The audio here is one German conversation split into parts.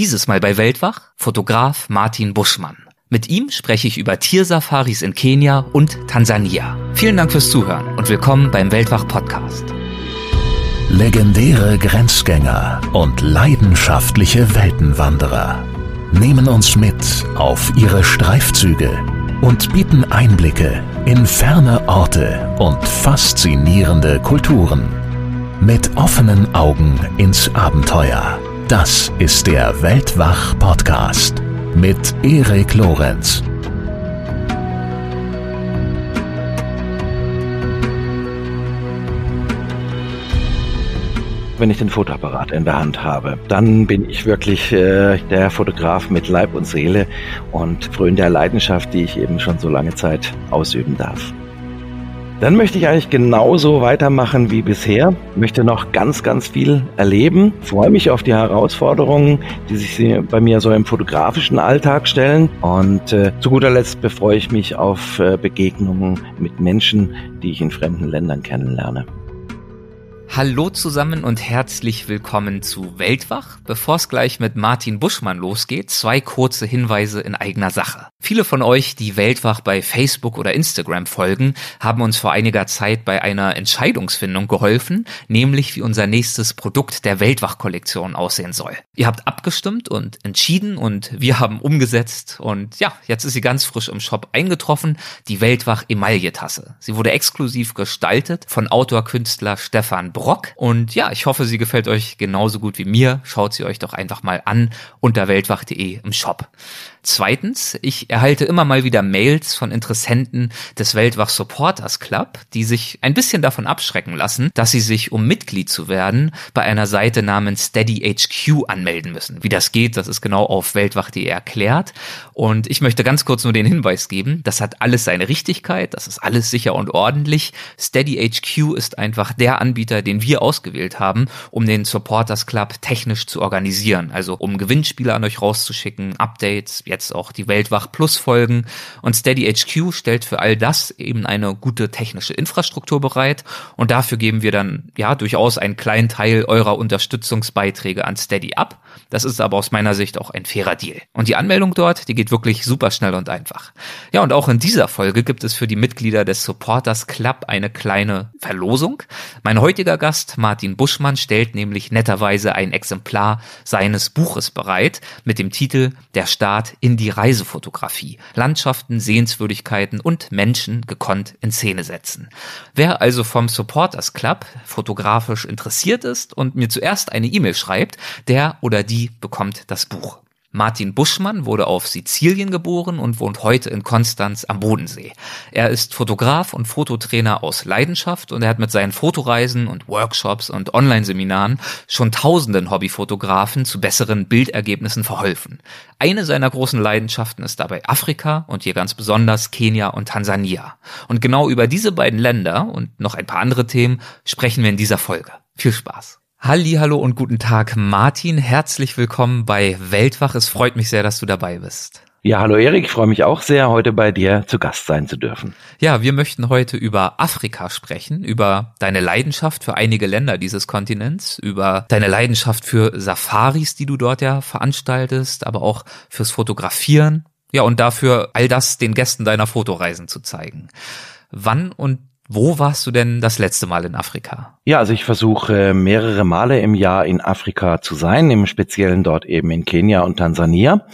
Dieses Mal bei Weltwach Fotograf Martin Buschmann. Mit ihm spreche ich über Tiersafaris in Kenia und Tansania. Vielen Dank fürs Zuhören und willkommen beim Weltwach Podcast. Legendäre Grenzgänger und leidenschaftliche Weltenwanderer nehmen uns mit auf ihre Streifzüge und bieten Einblicke in ferne Orte und faszinierende Kulturen. Mit offenen Augen ins Abenteuer. Das ist der Weltwach-Podcast mit Erik Lorenz. wenn ich den Fotoapparat in der Hand habe. Dann bin ich wirklich äh, der Fotograf mit Leib und Seele und fröne der Leidenschaft, die ich eben schon so lange Zeit ausüben darf. Dann möchte ich eigentlich genauso weitermachen wie bisher, möchte noch ganz, ganz viel erleben, freue mich auf die Herausforderungen, die sich bei mir so im fotografischen Alltag stellen. Und äh, zu guter Letzt befreue ich mich auf äh, Begegnungen mit Menschen, die ich in fremden Ländern kennenlerne. Hallo zusammen und herzlich willkommen zu Weltwach. Bevor es gleich mit Martin Buschmann losgeht, zwei kurze Hinweise in eigener Sache. Viele von euch, die Weltwach bei Facebook oder Instagram folgen, haben uns vor einiger Zeit bei einer Entscheidungsfindung geholfen, nämlich wie unser nächstes Produkt der Weltwach-Kollektion aussehen soll. Ihr habt abgestimmt und entschieden und wir haben umgesetzt und ja, jetzt ist sie ganz frisch im Shop eingetroffen, die Weltwach Emaille-Tasse. Sie wurde exklusiv gestaltet von Outdoor-Künstler Stefan Brock. Und ja, ich hoffe, sie gefällt euch genauso gut wie mir. Schaut sie euch doch einfach mal an unter weltwach.de im Shop. Zweitens, ich erhalte immer mal wieder Mails von Interessenten des Weltwach Supporters Club, die sich ein bisschen davon abschrecken lassen, dass sie sich, um Mitglied zu werden, bei einer Seite namens Steady HQ anmelden müssen. Wie das geht, das ist genau auf weltwach.de erklärt. Und ich möchte ganz kurz nur den Hinweis geben, das hat alles seine Richtigkeit, das ist alles sicher und ordentlich. Steady HQ ist einfach der Anbieter, den wir ausgewählt haben, um den Supporters Club technisch zu organisieren. Also um Gewinnspiele an euch rauszuschicken, Updates, jetzt auch die Weltwach Plus Folgen. Und Steady HQ stellt für all das eben eine gute technische Infrastruktur bereit. Und dafür geben wir dann ja durchaus einen kleinen Teil eurer Unterstützungsbeiträge an Steady ab. Das ist aber aus meiner Sicht auch ein fairer Deal. Und die Anmeldung dort, die geht wirklich super schnell und einfach. Ja, und auch in dieser Folge gibt es für die Mitglieder des Supporters Club eine kleine Verlosung. Mein heutiger Gast, Martin Buschmann, stellt nämlich netterweise ein Exemplar seines Buches bereit mit dem Titel Der Start in die Reisefotografie. Landschaften, Sehenswürdigkeiten und Menschen gekonnt in Szene setzen. Wer also vom Supporters Club fotografisch interessiert ist und mir zuerst eine E-Mail schreibt, der oder die bekommt das Buch. Martin Buschmann wurde auf Sizilien geboren und wohnt heute in Konstanz am Bodensee. Er ist Fotograf und Fototrainer aus Leidenschaft und er hat mit seinen Fotoreisen und Workshops und Online-Seminaren schon tausenden Hobbyfotografen zu besseren Bildergebnissen verholfen. Eine seiner großen Leidenschaften ist dabei Afrika und hier ganz besonders Kenia und Tansania. Und genau über diese beiden Länder und noch ein paar andere Themen sprechen wir in dieser Folge. Viel Spaß! Halli, hallo und guten Tag, Martin. Herzlich willkommen bei Weltwach. Es freut mich sehr, dass du dabei bist. Ja, hallo Erik, ich freue mich auch sehr, heute bei dir zu Gast sein zu dürfen. Ja, wir möchten heute über Afrika sprechen, über deine Leidenschaft für einige Länder dieses Kontinents, über deine Leidenschaft für Safaris, die du dort ja veranstaltest, aber auch fürs Fotografieren. Ja, und dafür all das den Gästen deiner Fotoreisen zu zeigen. Wann und wo warst du denn das letzte Mal in Afrika? Ja, also ich versuche mehrere Male im Jahr in Afrika zu sein, im Speziellen dort eben in Kenia und Tansania.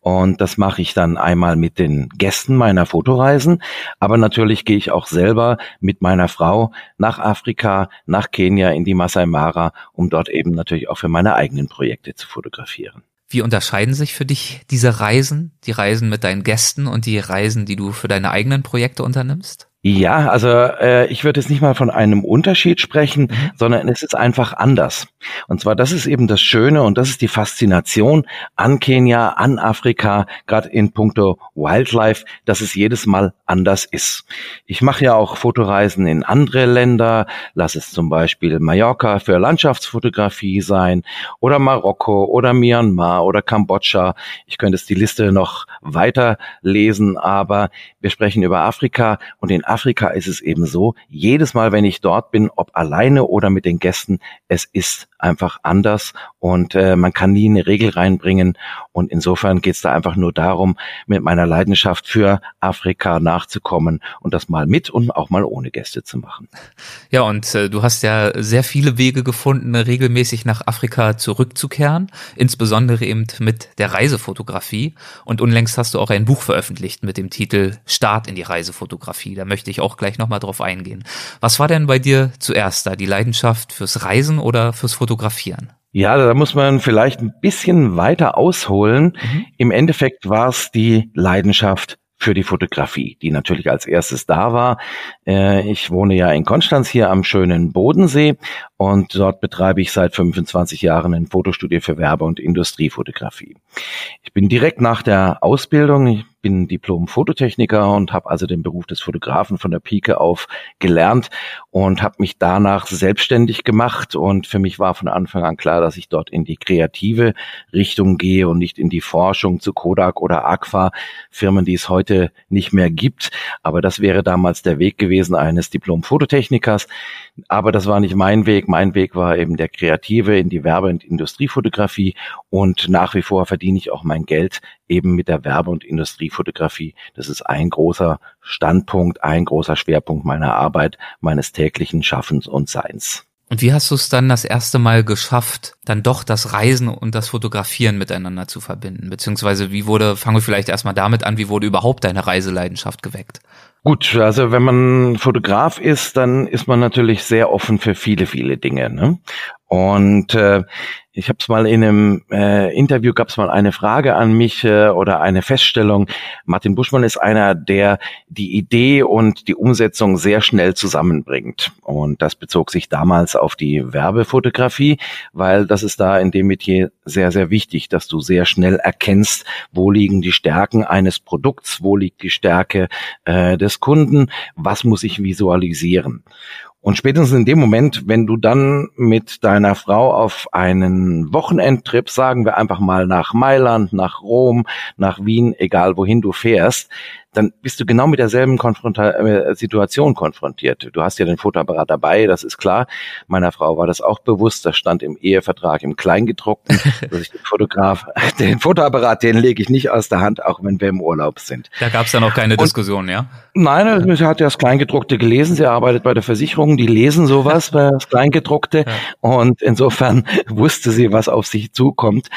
Und das mache ich dann einmal mit den Gästen meiner Fotoreisen. Aber natürlich gehe ich auch selber mit meiner Frau nach Afrika, nach Kenia, in die Masai Mara, um dort eben natürlich auch für meine eigenen Projekte zu fotografieren. Wie unterscheiden sich für dich diese Reisen, die Reisen mit deinen Gästen und die Reisen, die du für deine eigenen Projekte unternimmst? Ja, also äh, ich würde jetzt nicht mal von einem Unterschied sprechen, mhm. sondern es ist einfach anders. Und zwar, das ist eben das Schöne und das ist die Faszination an Kenia, an Afrika, gerade in puncto Wildlife, dass es jedes Mal anders ist. Ich mache ja auch Fotoreisen in andere Länder, lass es zum Beispiel Mallorca für Landschaftsfotografie sein oder Marokko oder Myanmar oder Kambodscha. Ich könnte es die Liste noch weiter lesen, aber wir sprechen über Afrika und in Afrika ist es eben so, jedes Mal, wenn ich dort bin, ob alleine oder mit den Gästen, es ist einfach anders und äh, man kann nie eine Regel reinbringen. Und insofern geht es da einfach nur darum, mit meiner Leidenschaft für Afrika nachzukommen und das mal mit und auch mal ohne Gäste zu machen. Ja, und äh, du hast ja sehr viele Wege gefunden, regelmäßig nach Afrika zurückzukehren, insbesondere eben mit der Reisefotografie. Und unlängst hast du auch ein Buch veröffentlicht mit dem Titel Start in die Reisefotografie. Da möchte ich auch gleich nochmal drauf eingehen. Was war denn bei dir zuerst da, die Leidenschaft fürs Reisen oder fürs Fotografieren? Ja, da muss man vielleicht ein bisschen weiter ausholen. Mhm. Im Endeffekt war es die Leidenschaft für die Fotografie, die natürlich als erstes da war. Äh, ich wohne ja in Konstanz hier am schönen Bodensee und dort betreibe ich seit 25 Jahren ein Fotostudio für Werbe- und Industriefotografie. Ich bin direkt nach der Ausbildung, ich bin Diplom-Fototechniker und habe also den Beruf des Fotografen von der Pike auf gelernt und habe mich danach selbstständig gemacht. Und für mich war von Anfang an klar, dass ich dort in die kreative Richtung gehe und nicht in die Forschung zu Kodak oder Aqua, Firmen, die es heute nicht mehr gibt, aber das wäre damals der Weg gewesen eines Diplom-Fototechnikers, aber das war nicht mein Weg, mein Weg war eben der kreative in die Werbe- und Industriefotografie. Und nach wie vor verdiene ich auch mein Geld eben mit der Werbe- und Industriefotografie. Das ist ein großer Standpunkt, ein großer Schwerpunkt meiner Arbeit, meines täglichen Schaffens und Seins. Und wie hast du es dann das erste Mal geschafft, dann doch das Reisen und das Fotografieren miteinander zu verbinden? Beziehungsweise wie wurde, fangen wir vielleicht erstmal damit an, wie wurde überhaupt deine Reiseleidenschaft geweckt? Gut, also wenn man Fotograf ist, dann ist man natürlich sehr offen für viele, viele Dinge. Ne? Und äh, ich habe es mal in einem äh, Interview gab es mal eine Frage an mich äh, oder eine Feststellung. Martin Buschmann ist einer, der die Idee und die Umsetzung sehr schnell zusammenbringt. Und das bezog sich damals auf die Werbefotografie, weil das ist da in dem Metier sehr, sehr wichtig, dass du sehr schnell erkennst, wo liegen die Stärken eines Produkts, wo liegt die Stärke äh, des Kunden, was muss ich visualisieren. Und spätestens in dem Moment, wenn du dann mit deiner Frau auf einen Wochenendtrip, sagen wir einfach mal nach Mailand, nach Rom, nach Wien, egal wohin du fährst, dann bist du genau mit derselben Konfronta äh, Situation konfrontiert. Du hast ja den Fotoapparat dabei, das ist klar. Meiner Frau war das auch bewusst. Das stand im Ehevertrag im Kleingedruckten, dass ich den Fotograf, den Fotoapparat, den lege ich nicht aus der Hand, auch wenn wir im Urlaub sind. Da gab es dann auch keine Und, Diskussion, ja? Nein, sie hat ja das Kleingedruckte gelesen. Sie arbeitet bei der Versicherung, die lesen sowas, bei das Kleingedruckte. Ja. Und insofern wusste sie, was auf sich zukommt.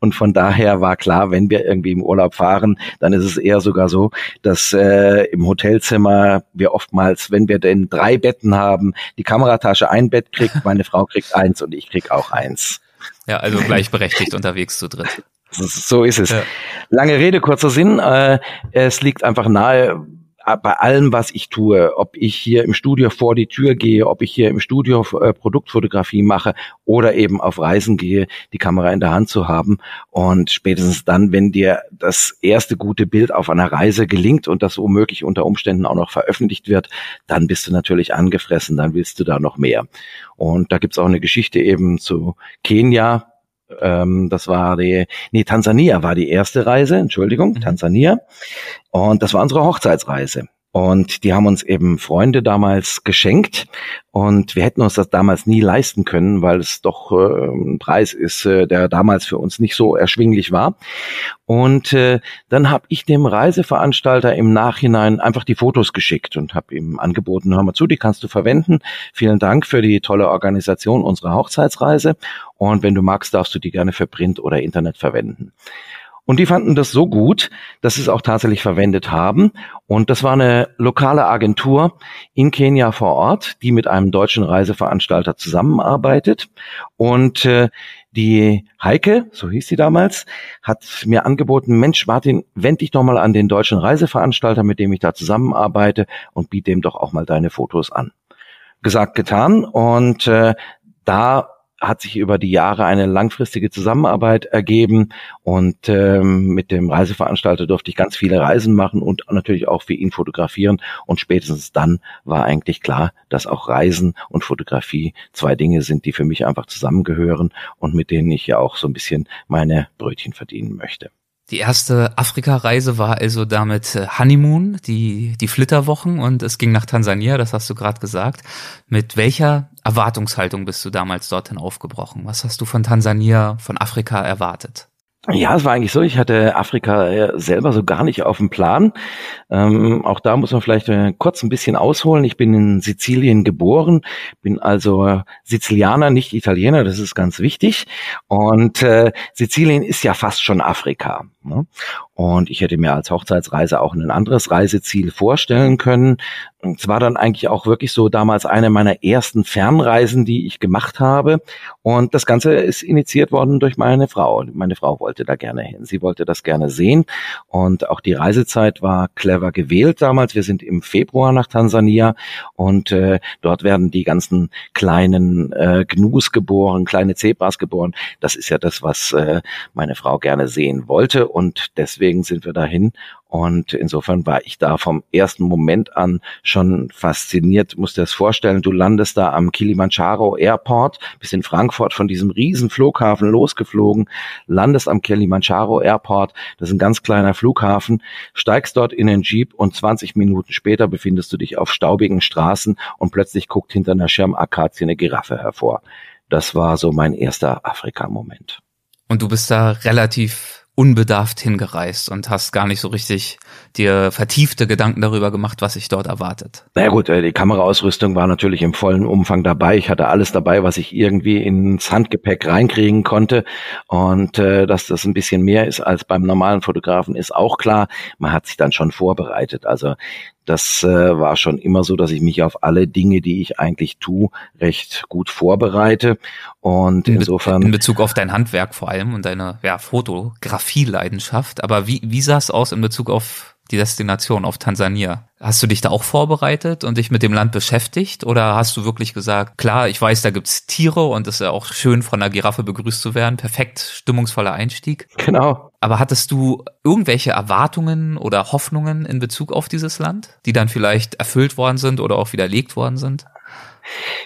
Und von daher war klar, wenn wir irgendwie im Urlaub fahren, dann ist es eher sogar so, dass äh, im Hotelzimmer wir oftmals, wenn wir denn drei Betten haben, die Kameratasche ein Bett kriegt, meine Frau kriegt eins und ich krieg auch eins. Ja, also gleichberechtigt unterwegs zu dritt. So ist es. Ja. Lange Rede, kurzer Sinn. Äh, es liegt einfach nahe, bei allem, was ich tue, ob ich hier im Studio vor die Tür gehe, ob ich hier im Studio äh, Produktfotografie mache oder eben auf Reisen gehe, die Kamera in der Hand zu haben. Und spätestens dann, wenn dir das erste gute Bild auf einer Reise gelingt und das womöglich unter Umständen auch noch veröffentlicht wird, dann bist du natürlich angefressen, dann willst du da noch mehr. Und da gibt's auch eine Geschichte eben zu Kenia, ähm, das war die, nee, Tansania war die erste Reise, Entschuldigung, mhm. Tansania. Und das war unsere Hochzeitsreise. Und die haben uns eben Freunde damals geschenkt. Und wir hätten uns das damals nie leisten können, weil es doch äh, ein Preis ist, äh, der damals für uns nicht so erschwinglich war. Und äh, dann habe ich dem Reiseveranstalter im Nachhinein einfach die Fotos geschickt und habe ihm angeboten, hör mal zu, die kannst du verwenden. Vielen Dank für die tolle Organisation unserer Hochzeitsreise. Und wenn du magst, darfst du die gerne für Print oder Internet verwenden. Und die fanden das so gut, dass sie es auch tatsächlich verwendet haben. Und das war eine lokale Agentur in Kenia vor Ort, die mit einem deutschen Reiseveranstalter zusammenarbeitet. Und äh, die Heike, so hieß sie damals, hat mir angeboten, Mensch, Martin, wend dich doch mal an den deutschen Reiseveranstalter, mit dem ich da zusammenarbeite und biete dem doch auch mal deine Fotos an. Gesagt, getan. Und äh, da hat sich über die Jahre eine langfristige Zusammenarbeit ergeben und ähm, mit dem Reiseveranstalter durfte ich ganz viele Reisen machen und natürlich auch für ihn fotografieren und spätestens dann war eigentlich klar, dass auch Reisen und Fotografie zwei Dinge sind, die für mich einfach zusammengehören und mit denen ich ja auch so ein bisschen meine Brötchen verdienen möchte. Die erste Afrika-Reise war also damit äh, Honeymoon, die, die Flitterwochen und es ging nach Tansania, das hast du gerade gesagt. Mit welcher Erwartungshaltung bist du damals dorthin aufgebrochen? Was hast du von Tansania, von Afrika erwartet? Ja, es war eigentlich so, ich hatte Afrika äh, selber so gar nicht auf dem Plan. Ähm, auch da muss man vielleicht äh, kurz ein bisschen ausholen. Ich bin in Sizilien geboren, bin also Sizilianer, nicht Italiener, das ist ganz wichtig. Und äh, Sizilien ist ja fast schon Afrika. Ne? Und ich hätte mir als Hochzeitsreise auch ein anderes Reiseziel vorstellen können. Und es war dann eigentlich auch wirklich so damals eine meiner ersten Fernreisen, die ich gemacht habe. Und das Ganze ist initiiert worden durch meine Frau. Meine Frau wollte da gerne hin. Sie wollte das gerne sehen. Und auch die Reisezeit war clever gewählt damals. Wir sind im Februar nach Tansania und äh, dort werden die ganzen kleinen äh, Gnus geboren, kleine Zebras geboren. Das ist ja das, was äh, meine Frau gerne sehen wollte und deswegen sind wir dahin. Und insofern war ich da vom ersten Moment an schon fasziniert. Musst dir das vorstellen, du landest da am Kilimanjaro Airport, bist in Frankfurt von diesem riesen Flughafen losgeflogen, landest am Kilimanjaro Airport, das ist ein ganz kleiner Flughafen, steigst dort in den Jeep und 20 Minuten später befindest du dich auf staubigen Straßen und plötzlich guckt hinter einer Schirmakazie eine Giraffe hervor. Das war so mein erster Afrika-Moment. Und du bist da relativ unbedarft hingereist und hast gar nicht so richtig dir vertiefte Gedanken darüber gemacht, was sich dort erwartet. Na naja gut, äh, die Kameraausrüstung war natürlich im vollen Umfang dabei. Ich hatte alles dabei, was ich irgendwie ins Handgepäck reinkriegen konnte. Und äh, dass das ein bisschen mehr ist als beim normalen Fotografen, ist auch klar. Man hat sich dann schon vorbereitet. Also das äh, war schon immer so, dass ich mich auf alle Dinge, die ich eigentlich tue, recht gut vorbereite. Und in insofern. In Bezug auf dein Handwerk vor allem und deine ja, Fotografie-Leidenschaft. Aber wie, wie sah es aus in Bezug auf die Destination auf Tansania. Hast du dich da auch vorbereitet und dich mit dem Land beschäftigt oder hast du wirklich gesagt, klar, ich weiß, da gibt's Tiere und es ist ja auch schön von der Giraffe begrüßt zu werden, perfekt stimmungsvoller Einstieg. Genau. Aber hattest du irgendwelche Erwartungen oder Hoffnungen in Bezug auf dieses Land, die dann vielleicht erfüllt worden sind oder auch widerlegt worden sind?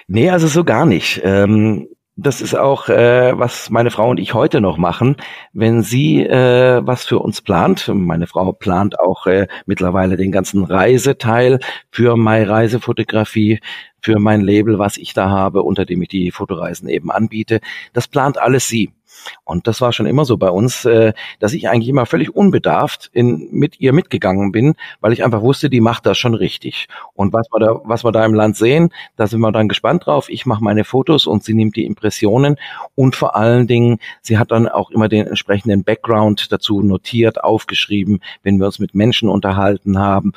Nee, also so gar nicht. Ähm, das ist auch, äh, was meine Frau und ich heute noch machen. Wenn sie äh, was für uns plant, meine Frau plant auch äh, mittlerweile den ganzen Reiseteil für My Reisefotografie, für mein Label, was ich da habe, unter dem ich die Fotoreisen eben anbiete. Das plant alles sie. Und das war schon immer so bei uns, äh, dass ich eigentlich immer völlig unbedarft in, mit ihr mitgegangen bin, weil ich einfach wusste, die macht das schon richtig. Und was wir da, was wir da im Land sehen, da sind wir dann gespannt drauf. Ich mache meine Fotos und sie nimmt die Impressionen und vor allen Dingen, sie hat dann auch immer den entsprechenden Background dazu notiert, aufgeschrieben, wenn wir uns mit Menschen unterhalten haben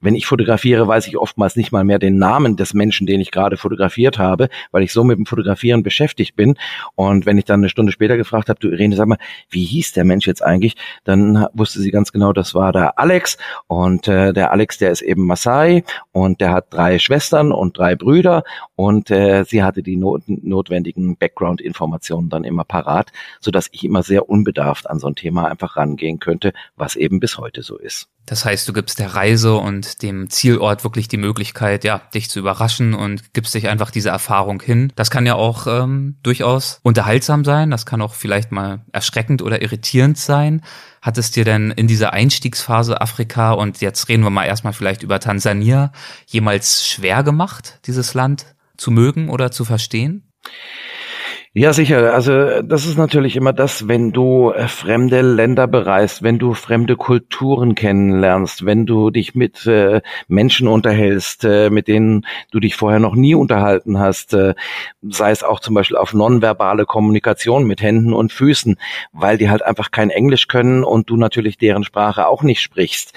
wenn ich fotografiere, weiß ich oftmals nicht mal mehr den Namen des Menschen, den ich gerade fotografiert habe, weil ich so mit dem Fotografieren beschäftigt bin. Und wenn ich dann eine Stunde später gefragt habe, du Irene, sag mal, wie hieß der Mensch jetzt eigentlich? Dann wusste sie ganz genau, das war der Alex. Und äh, der Alex, der ist eben Maasai und der hat drei Schwestern und drei Brüder. Und äh, sie hatte die not notwendigen Background-Informationen dann immer parat, sodass ich immer sehr unbedarft an so ein Thema einfach rangehen könnte, was eben bis heute so ist. Das heißt, du gibst der Reise und dem Zielort wirklich die Möglichkeit, ja, dich zu überraschen und gibst dich einfach diese Erfahrung hin. Das kann ja auch ähm, durchaus unterhaltsam sein, das kann auch vielleicht mal erschreckend oder irritierend sein. Hat es dir denn in dieser Einstiegsphase Afrika und jetzt reden wir mal erstmal vielleicht über Tansania jemals schwer gemacht, dieses Land zu mögen oder zu verstehen? Ja, sicher. Also das ist natürlich immer das, wenn du äh, fremde Länder bereist, wenn du fremde Kulturen kennenlernst, wenn du dich mit äh, Menschen unterhältst, äh, mit denen du dich vorher noch nie unterhalten hast, äh, sei es auch zum Beispiel auf nonverbale Kommunikation mit Händen und Füßen, weil die halt einfach kein Englisch können und du natürlich deren Sprache auch nicht sprichst.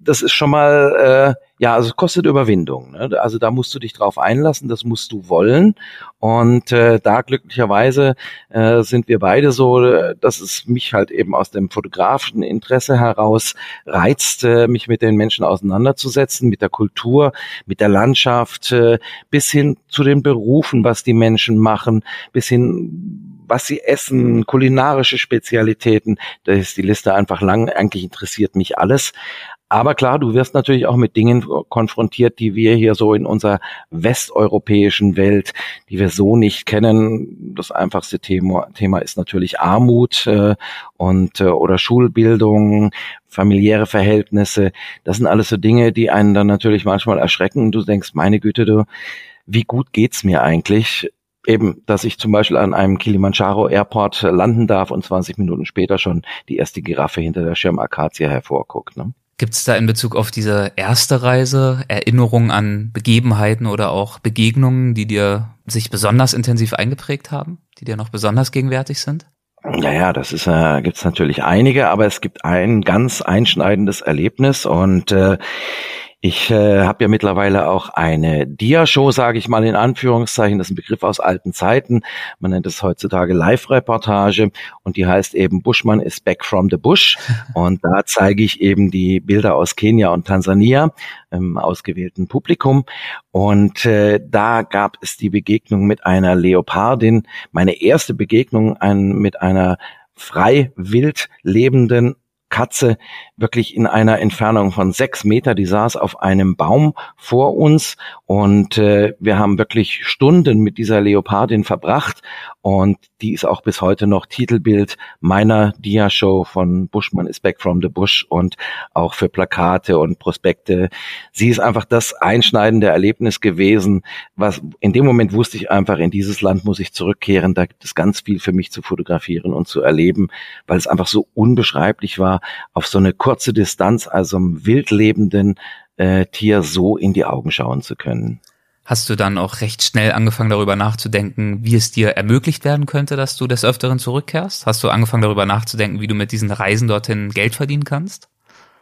Das ist schon mal äh, ja, also es kostet Überwindung. Ne? Also da musst du dich drauf einlassen, das musst du wollen. Und äh, da glücklicherweise äh, sind wir beide so, dass es mich halt eben aus dem fotografischen Interesse heraus reizt, äh, mich mit den Menschen auseinanderzusetzen, mit der Kultur, mit der Landschaft, äh, bis hin zu den Berufen, was die Menschen machen, bis hin was sie essen, kulinarische Spezialitäten, da ist die Liste einfach lang. Eigentlich interessiert mich alles. Aber klar, du wirst natürlich auch mit Dingen konfrontiert, die wir hier so in unserer westeuropäischen Welt, die wir so nicht kennen. Das einfachste Thema, Thema ist natürlich Armut äh, und äh, oder Schulbildung, familiäre Verhältnisse. Das sind alles so Dinge, die einen dann natürlich manchmal erschrecken. Und du denkst, meine Güte, du, wie gut geht's mir eigentlich? eben, dass ich zum Beispiel an einem Kilimanjaro Airport landen darf und 20 Minuten später schon die erste Giraffe hinter der Schirmakazie hervorguckt. Ne? Gibt es da in Bezug auf diese erste Reise Erinnerungen an Begebenheiten oder auch Begegnungen, die dir sich besonders intensiv eingeprägt haben, die dir noch besonders gegenwärtig sind? Ja, ja, das ist äh, gibt's natürlich einige, aber es gibt ein ganz einschneidendes Erlebnis und äh, ich äh, habe ja mittlerweile auch eine Dia-Show, sage ich mal in Anführungszeichen. Das ist ein Begriff aus alten Zeiten. Man nennt es heutzutage Live-Reportage und die heißt eben Bushman is back from the bush. Und da zeige ich eben die Bilder aus Kenia und Tansania im ausgewählten Publikum. Und äh, da gab es die Begegnung mit einer Leopardin, meine erste Begegnung ein, mit einer frei wild lebenden Katze wirklich in einer Entfernung von sechs Meter. Die saß auf einem Baum vor uns und äh, wir haben wirklich Stunden mit dieser Leopardin verbracht und die ist auch bis heute noch Titelbild meiner Dia-Show von Bushman is Back from the Bush und auch für Plakate und Prospekte. Sie ist einfach das einschneidende Erlebnis gewesen, was in dem Moment wusste ich einfach, in dieses Land muss ich zurückkehren. Da gibt es ganz viel für mich zu fotografieren und zu erleben, weil es einfach so unbeschreiblich war, auf so eine kurze Distanz, also einem wildlebenden äh, Tier so in die Augen schauen zu können. Hast du dann auch recht schnell angefangen darüber nachzudenken, wie es dir ermöglicht werden könnte, dass du des Öfteren zurückkehrst? Hast du angefangen darüber nachzudenken, wie du mit diesen Reisen dorthin Geld verdienen kannst?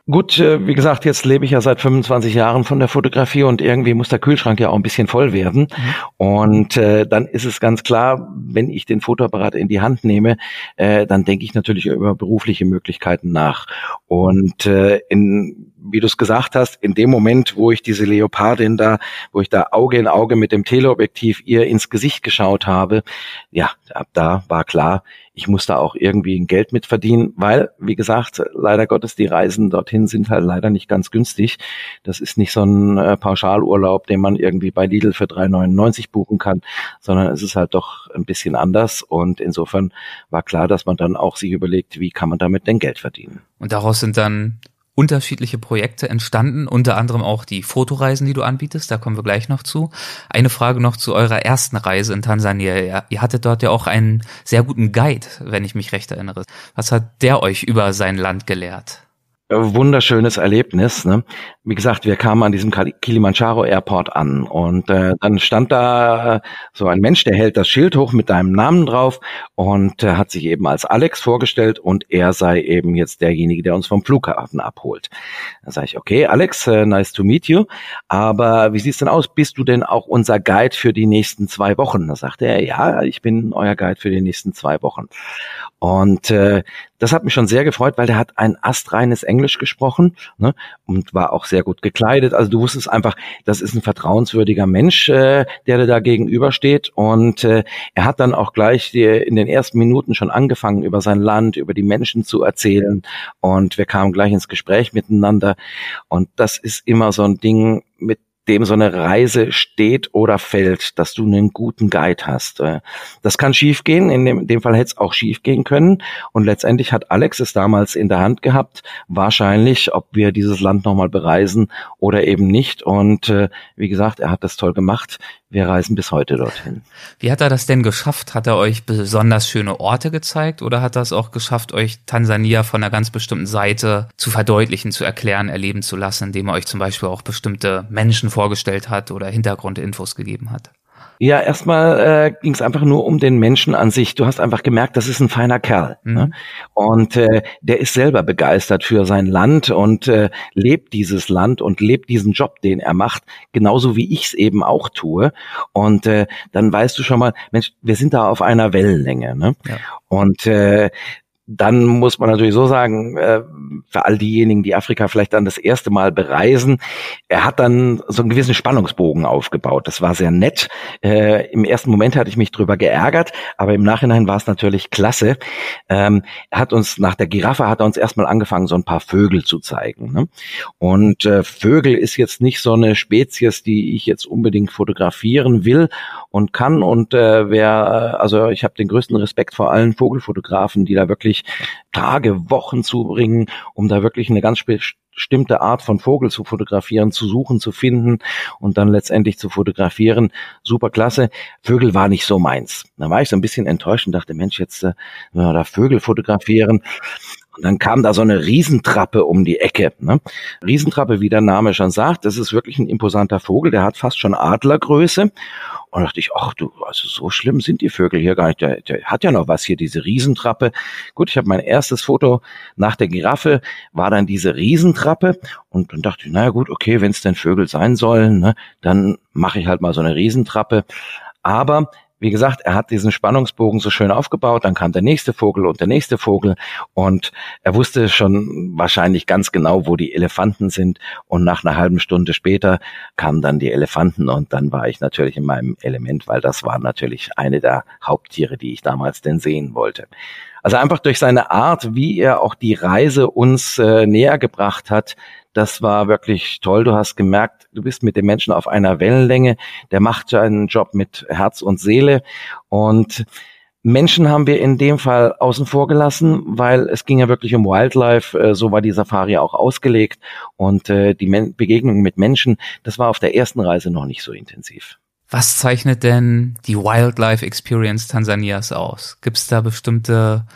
Gut, äh, wie gesagt, jetzt lebe ich ja seit 25 Jahren von der Fotografie und irgendwie muss der Kühlschrank ja auch ein bisschen voll werden. Mhm. Und äh, dann ist es ganz klar, wenn ich den Fotoapparat in die Hand nehme, äh, dann denke ich natürlich über berufliche Möglichkeiten nach. Und äh, in wie du es gesagt hast, in dem Moment, wo ich diese Leopardin da, wo ich da Auge in Auge mit dem Teleobjektiv ihr ins Gesicht geschaut habe, ja, ab da war klar, ich muss da auch irgendwie ein Geld mit verdienen, weil, wie gesagt, leider Gottes, die Reisen dorthin sind halt leider nicht ganz günstig. Das ist nicht so ein äh, Pauschalurlaub, den man irgendwie bei Lidl für 3,99 buchen kann, sondern es ist halt doch ein bisschen anders. Und insofern war klar, dass man dann auch sich überlegt, wie kann man damit denn Geld verdienen. Und daraus sind dann unterschiedliche Projekte entstanden, unter anderem auch die Fotoreisen, die du anbietest, da kommen wir gleich noch zu. Eine Frage noch zu eurer ersten Reise in Tansania. Ihr hattet dort ja auch einen sehr guten Guide, wenn ich mich recht erinnere. Was hat der euch über sein Land gelehrt? Wunderschönes Erlebnis. Ne? Wie gesagt, wir kamen an diesem Kilimanjaro Airport an und äh, dann stand da so ein Mensch, der hält das Schild hoch mit deinem Namen drauf und äh, hat sich eben als Alex vorgestellt und er sei eben jetzt derjenige, der uns vom Flughafen abholt. Da sage ich, okay, Alex, äh, nice to meet you. Aber wie sieht's denn aus? Bist du denn auch unser Guide für die nächsten zwei Wochen? Da sagte er, ja, ich bin euer Guide für die nächsten zwei Wochen. Und äh, das hat mich schon sehr gefreut, weil der hat ein astreines Englisch gesprochen ne, und war auch sehr gut gekleidet. Also du wusstest einfach, das ist ein vertrauenswürdiger Mensch, äh, der dir da gegenübersteht. Und äh, er hat dann auch gleich die, in den ersten Minuten schon angefangen, über sein Land, über die Menschen zu erzählen. Und wir kamen gleich ins Gespräch miteinander. Und das ist immer so ein Ding, mit dem so eine Reise steht oder fällt, dass du einen guten Guide hast. Äh, das kann schiefgehen. in dem, in dem Fall hätte es auch schiefgehen können. Und letztendlich hat Alex es damals in der Hand gehabt, wahrscheinlich, ob wir dieses Land nochmal bereisen oder eben nicht. Und äh, wie gesagt, er hat das toll gemacht. Wir reisen bis heute dorthin. Wie hat er das denn geschafft? Hat er euch besonders schöne Orte gezeigt oder hat er es auch geschafft, euch Tansania von einer ganz bestimmten Seite zu verdeutlichen, zu erklären, erleben zu lassen, indem er euch zum Beispiel auch bestimmte Menschen vorgestellt hat oder Hintergrundinfos gegeben hat? Ja, erstmal äh, ging es einfach nur um den Menschen an sich. Du hast einfach gemerkt, das ist ein feiner Kerl. Ne? Mhm. Ne? Und äh, der ist selber begeistert für sein Land und äh, lebt dieses Land und lebt diesen Job, den er macht, genauso wie ich es eben auch tue. Und äh, dann weißt du schon mal, Mensch, wir sind da auf einer Wellenlänge. Ne? Ja. Und äh, dann muss man natürlich so sagen, äh, für all diejenigen, die Afrika vielleicht dann das erste Mal bereisen, er hat dann so einen gewissen Spannungsbogen aufgebaut. Das war sehr nett. Äh, Im ersten Moment hatte ich mich drüber geärgert, aber im Nachhinein war es natürlich klasse. Ähm, er hat uns nach der Giraffe hat er uns erstmal angefangen, so ein paar Vögel zu zeigen. Ne? Und äh, Vögel ist jetzt nicht so eine Spezies, die ich jetzt unbedingt fotografieren will und kann. Und wer, also ich habe den größten Respekt vor allen Vogelfotografen, die da wirklich Tage, Wochen zubringen, um da wirklich eine ganz bestimmte Art von Vogel zu fotografieren, zu suchen, zu finden und dann letztendlich zu fotografieren. Super klasse. Vögel war nicht so meins. Da war ich so ein bisschen enttäuscht und dachte, Mensch, jetzt äh, da Vögel fotografieren. Und dann kam da so eine Riesentrappe um die Ecke. Ne? Riesentrappe, wie der Name schon sagt, das ist wirklich ein imposanter Vogel, der hat fast schon Adlergröße. Und dachte ich, ach du, also so schlimm sind die Vögel hier gar nicht. Der, der hat ja noch was hier, diese Riesentrappe. Gut, ich habe mein erstes Foto nach der Giraffe, war dann diese Riesentrappe. Und dann dachte ich, naja gut, okay, wenn es denn Vögel sein sollen, ne, dann mache ich halt mal so eine Riesentrappe. Aber wie gesagt, er hat diesen Spannungsbogen so schön aufgebaut, dann kam der nächste Vogel und der nächste Vogel und er wusste schon wahrscheinlich ganz genau, wo die Elefanten sind und nach einer halben Stunde später kamen dann die Elefanten und dann war ich natürlich in meinem Element, weil das war natürlich eine der Haupttiere, die ich damals denn sehen wollte. Also einfach durch seine Art, wie er auch die Reise uns äh, näher gebracht hat, das war wirklich toll. Du hast gemerkt, du bist mit dem Menschen auf einer Wellenlänge. Der macht seinen Job mit Herz und Seele. Und Menschen haben wir in dem Fall außen vor gelassen, weil es ging ja wirklich um Wildlife. Äh, so war die Safari auch ausgelegt. Und äh, die Begegnung mit Menschen, das war auf der ersten Reise noch nicht so intensiv. Was zeichnet denn die Wildlife Experience Tansanias aus? Gibt es da bestimmte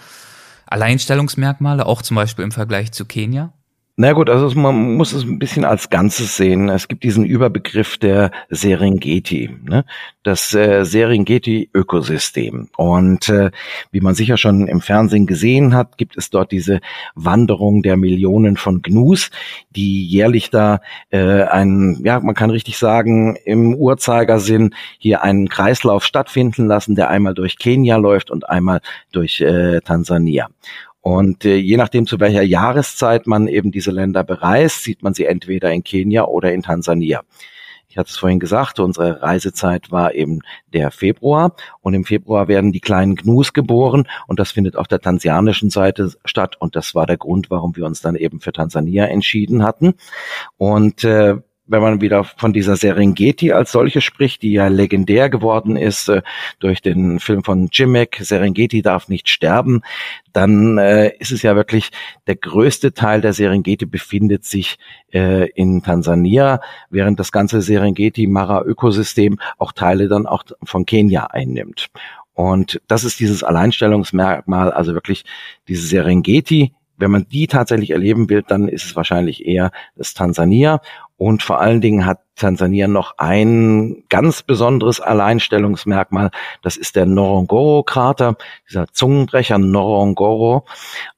Alleinstellungsmerkmale, auch zum Beispiel im Vergleich zu Kenia? Na gut, also man muss es ein bisschen als Ganzes sehen. Es gibt diesen Überbegriff der Serengeti, ne? das äh, Serengeti-Ökosystem. Und äh, wie man sicher schon im Fernsehen gesehen hat, gibt es dort diese Wanderung der Millionen von Gnus, die jährlich da äh, ein, ja, man kann richtig sagen, im Uhrzeigersinn hier einen Kreislauf stattfinden lassen, der einmal durch Kenia läuft und einmal durch äh, Tansania. Und äh, je nachdem, zu welcher Jahreszeit man eben diese Länder bereist, sieht man sie entweder in Kenia oder in Tansania. Ich hatte es vorhin gesagt, unsere Reisezeit war eben der Februar und im Februar werden die kleinen Gnus geboren und das findet auf der tansianischen Seite statt und das war der Grund, warum wir uns dann eben für Tansania entschieden hatten. Und äh, wenn man wieder von dieser Serengeti als solche spricht, die ja legendär geworden ist äh, durch den Film von Jimek, Serengeti darf nicht sterben, dann äh, ist es ja wirklich, der größte Teil der Serengeti befindet sich äh, in Tansania, während das ganze Serengeti-Mara-Ökosystem auch Teile dann auch von Kenia einnimmt. Und das ist dieses Alleinstellungsmerkmal, also wirklich diese Serengeti, wenn man die tatsächlich erleben will, dann ist es wahrscheinlich eher das Tansania. Und vor allen Dingen hat Tansania noch ein ganz besonderes Alleinstellungsmerkmal. Das ist der Norongoro-Krater, dieser Zungenbrecher Norongoro.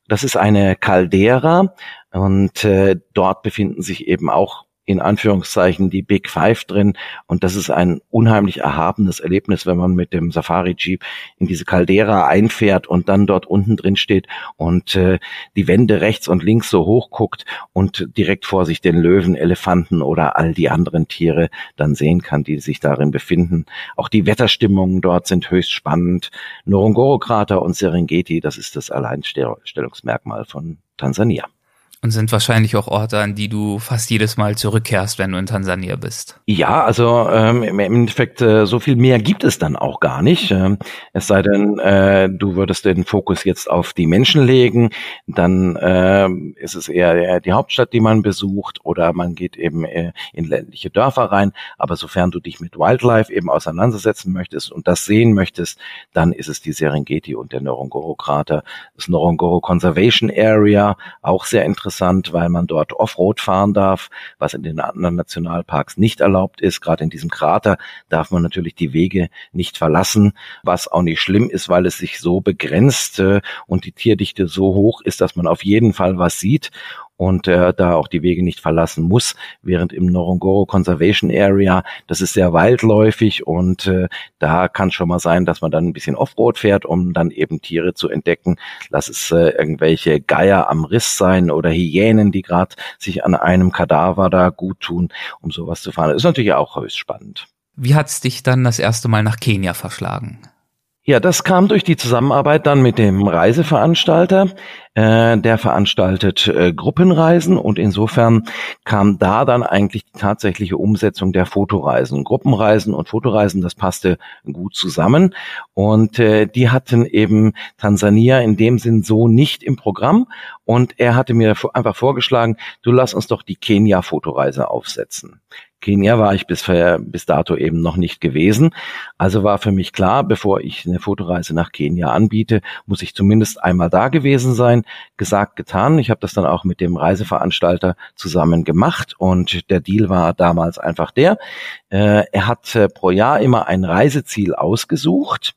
Das ist eine Caldera und äh, dort befinden sich eben auch in Anführungszeichen die Big Five drin. Und das ist ein unheimlich erhabenes Erlebnis, wenn man mit dem Safari Jeep in diese Caldera einfährt und dann dort unten drin steht und äh, die Wände rechts und links so hoch guckt und direkt vor sich den Löwen, Elefanten oder all die anderen Tiere dann sehen kann, die sich darin befinden. Auch die Wetterstimmungen dort sind höchst spannend. Norongoro-Krater und Serengeti, das ist das Alleinstellungsmerkmal von Tansania. Und sind wahrscheinlich auch Orte, an die du fast jedes Mal zurückkehrst, wenn du in Tansania bist. Ja, also ähm, im Endeffekt äh, so viel mehr gibt es dann auch gar nicht. Ähm, es sei denn, äh, du würdest den Fokus jetzt auf die Menschen legen, dann äh, ist es eher die Hauptstadt, die man besucht, oder man geht eben äh, in ländliche Dörfer rein. Aber sofern du dich mit Wildlife eben auseinandersetzen möchtest und das sehen möchtest, dann ist es die Serengeti und der Norongoro-Krater, das Norongoro Conservation Area, auch sehr interessant interessant, weil man dort Offroad fahren darf, was in den anderen Nationalparks nicht erlaubt ist. Gerade in diesem Krater darf man natürlich die Wege nicht verlassen, was auch nicht schlimm ist, weil es sich so begrenzt äh, und die Tierdichte so hoch ist, dass man auf jeden Fall was sieht. Und äh, da auch die Wege nicht verlassen muss, während im Norongoro Conservation Area, das ist sehr waldläufig und äh, da kann schon mal sein, dass man dann ein bisschen Offroad fährt, um dann eben Tiere zu entdecken. Lass es äh, irgendwelche Geier am Riss sein oder Hyänen, die gerade sich an einem Kadaver da gut tun, um sowas zu fahren. Das ist natürlich auch höchst spannend. Wie hat's dich dann das erste Mal nach Kenia verschlagen? Ja, das kam durch die Zusammenarbeit dann mit dem Reiseveranstalter. Äh, der veranstaltet äh, Gruppenreisen und insofern kam da dann eigentlich die tatsächliche Umsetzung der Fotoreisen. Gruppenreisen und Fotoreisen, das passte gut zusammen und äh, die hatten eben Tansania in dem Sinn so nicht im Programm und er hatte mir einfach vorgeschlagen, du lass uns doch die Kenia-Fotoreise aufsetzen. Kenia war ich bis, bis dato eben noch nicht gewesen. Also war für mich klar, bevor ich eine Fotoreise nach Kenia anbiete, muss ich zumindest einmal da gewesen sein. Gesagt, getan. Ich habe das dann auch mit dem Reiseveranstalter zusammen gemacht und der Deal war damals einfach der. Äh, er hat äh, pro Jahr immer ein Reiseziel ausgesucht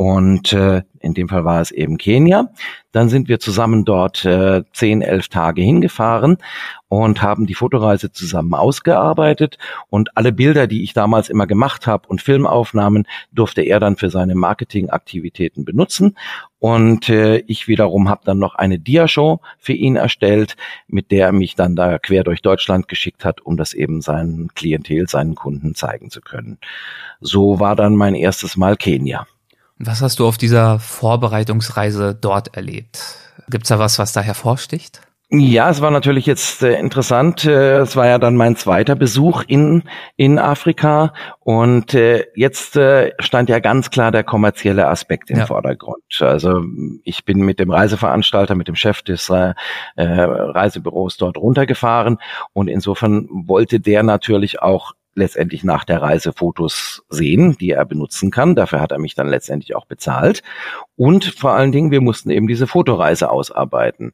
und äh, in dem Fall war es eben Kenia. Dann sind wir zusammen dort äh, zehn, elf Tage hingefahren und haben die Fotoreise zusammen ausgearbeitet. Und alle Bilder, die ich damals immer gemacht habe und Filmaufnahmen, durfte er dann für seine Marketingaktivitäten benutzen. Und äh, ich wiederum habe dann noch eine Diashow für ihn erstellt, mit der er mich dann da quer durch Deutschland geschickt hat, um das eben seinen Klientel, seinen Kunden zeigen zu können. So war dann mein erstes Mal Kenia. Was hast du auf dieser Vorbereitungsreise dort erlebt? Gibt's da was, was da hervorsticht? Ja, es war natürlich jetzt äh, interessant. Äh, es war ja dann mein zweiter Besuch in, in Afrika und äh, jetzt äh, stand ja ganz klar der kommerzielle Aspekt im ja. Vordergrund. Also ich bin mit dem Reiseveranstalter, mit dem Chef des äh, äh Reisebüros dort runtergefahren und insofern wollte der natürlich auch letztendlich nach der Reise Fotos sehen, die er benutzen kann. Dafür hat er mich dann letztendlich auch bezahlt. Und vor allen Dingen, wir mussten eben diese Fotoreise ausarbeiten.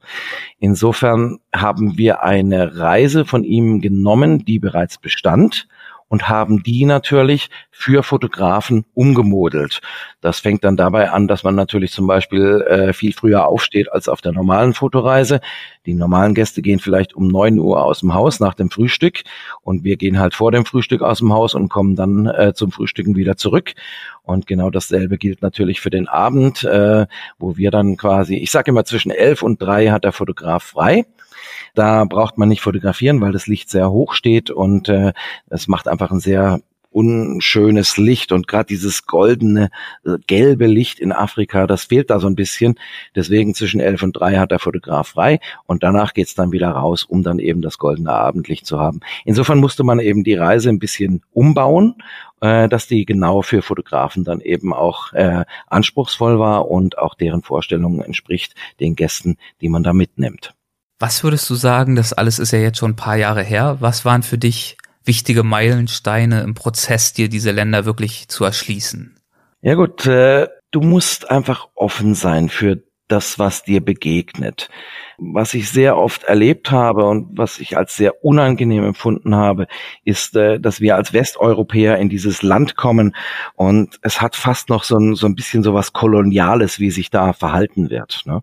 Insofern haben wir eine Reise von ihm genommen, die bereits bestand und haben die natürlich für Fotografen umgemodelt. Das fängt dann dabei an, dass man natürlich zum Beispiel äh, viel früher aufsteht als auf der normalen Fotoreise. Die normalen Gäste gehen vielleicht um neun Uhr aus dem Haus nach dem Frühstück und wir gehen halt vor dem Frühstück aus dem Haus und kommen dann äh, zum Frühstücken wieder zurück. Und genau dasselbe gilt natürlich für den Abend, äh, wo wir dann quasi, ich sage immer zwischen elf und drei hat der Fotograf frei. Da braucht man nicht fotografieren, weil das Licht sehr hoch steht und äh, es macht einfach ein sehr unschönes Licht und gerade dieses goldene, äh, gelbe Licht in Afrika, das fehlt da so ein bisschen. Deswegen zwischen elf und drei hat der Fotograf frei und danach geht's dann wieder raus, um dann eben das goldene Abendlicht zu haben. Insofern musste man eben die Reise ein bisschen umbauen, äh, dass die genau für Fotografen dann eben auch äh, anspruchsvoll war und auch deren Vorstellungen entspricht den Gästen, die man da mitnimmt. Was würdest du sagen, das alles ist ja jetzt schon ein paar Jahre her, was waren für dich wichtige Meilensteine im Prozess, dir diese Länder wirklich zu erschließen? Ja gut, äh, du musst einfach offen sein für das, was dir begegnet. Was ich sehr oft erlebt habe und was ich als sehr unangenehm empfunden habe, ist, äh, dass wir als Westeuropäer in dieses Land kommen und es hat fast noch so ein, so ein bisschen so was Koloniales, wie sich da verhalten wird. Ne?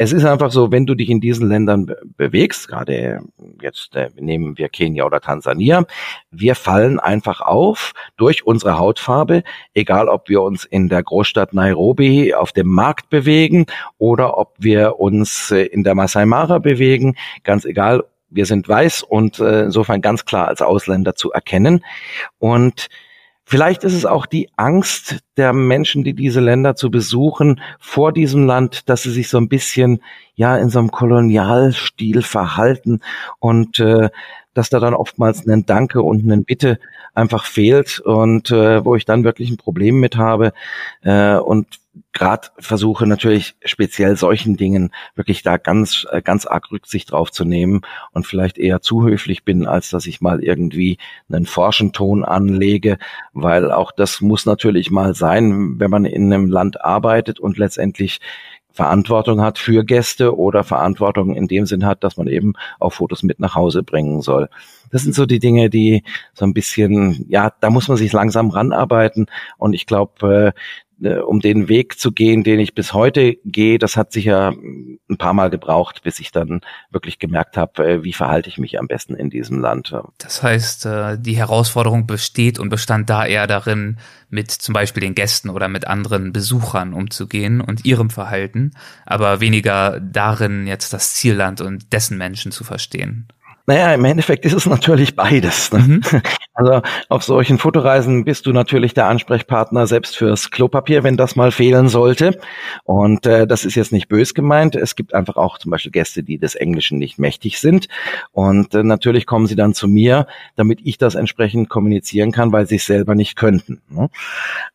es ist einfach so, wenn du dich in diesen Ländern be bewegst, gerade jetzt äh, nehmen wir Kenia oder Tansania, wir fallen einfach auf durch unsere Hautfarbe, egal ob wir uns in der Großstadt Nairobi auf dem Markt bewegen oder ob wir uns äh, in der Masai Mara bewegen, ganz egal, wir sind weiß und äh, insofern ganz klar als Ausländer zu erkennen. Und Vielleicht ist es auch die Angst der Menschen, die diese Länder zu besuchen, vor diesem Land, dass sie sich so ein bisschen ja in so einem Kolonialstil verhalten. Und äh, dass da dann oftmals ein Danke und ein Bitte einfach fehlt und äh, wo ich dann wirklich ein Problem mit habe äh, und gerade versuche natürlich speziell solchen Dingen wirklich da ganz, äh, ganz arg Rücksicht drauf zu nehmen und vielleicht eher zu höflich bin, als dass ich mal irgendwie einen Forschenton anlege, weil auch das muss natürlich mal sein, wenn man in einem Land arbeitet und letztendlich Verantwortung hat für Gäste oder Verantwortung in dem Sinn hat, dass man eben auch Fotos mit nach Hause bringen soll. Das sind so die Dinge, die so ein bisschen, ja, da muss man sich langsam ranarbeiten und ich glaube, äh, äh, um den Weg zu gehen, den ich bis heute gehe, das hat sicher ein paar Mal gebraucht, bis ich dann wirklich gemerkt habe, äh, wie verhalte ich mich am besten in diesem Land. Das heißt, äh, die Herausforderung besteht und bestand da eher darin, mit zum Beispiel den Gästen oder mit anderen Besuchern umzugehen und ihrem Verhalten, aber weniger darin, jetzt das Zielland und dessen Menschen zu verstehen. Naja, im Endeffekt ist es natürlich beides. Ne? Mhm. Also auf solchen Fotoreisen bist du natürlich der Ansprechpartner selbst fürs Klopapier, wenn das mal fehlen sollte. Und äh, das ist jetzt nicht bös gemeint. Es gibt einfach auch zum Beispiel Gäste, die des Englischen nicht mächtig sind. Und äh, natürlich kommen sie dann zu mir, damit ich das entsprechend kommunizieren kann, weil sie es selber nicht könnten. Ne?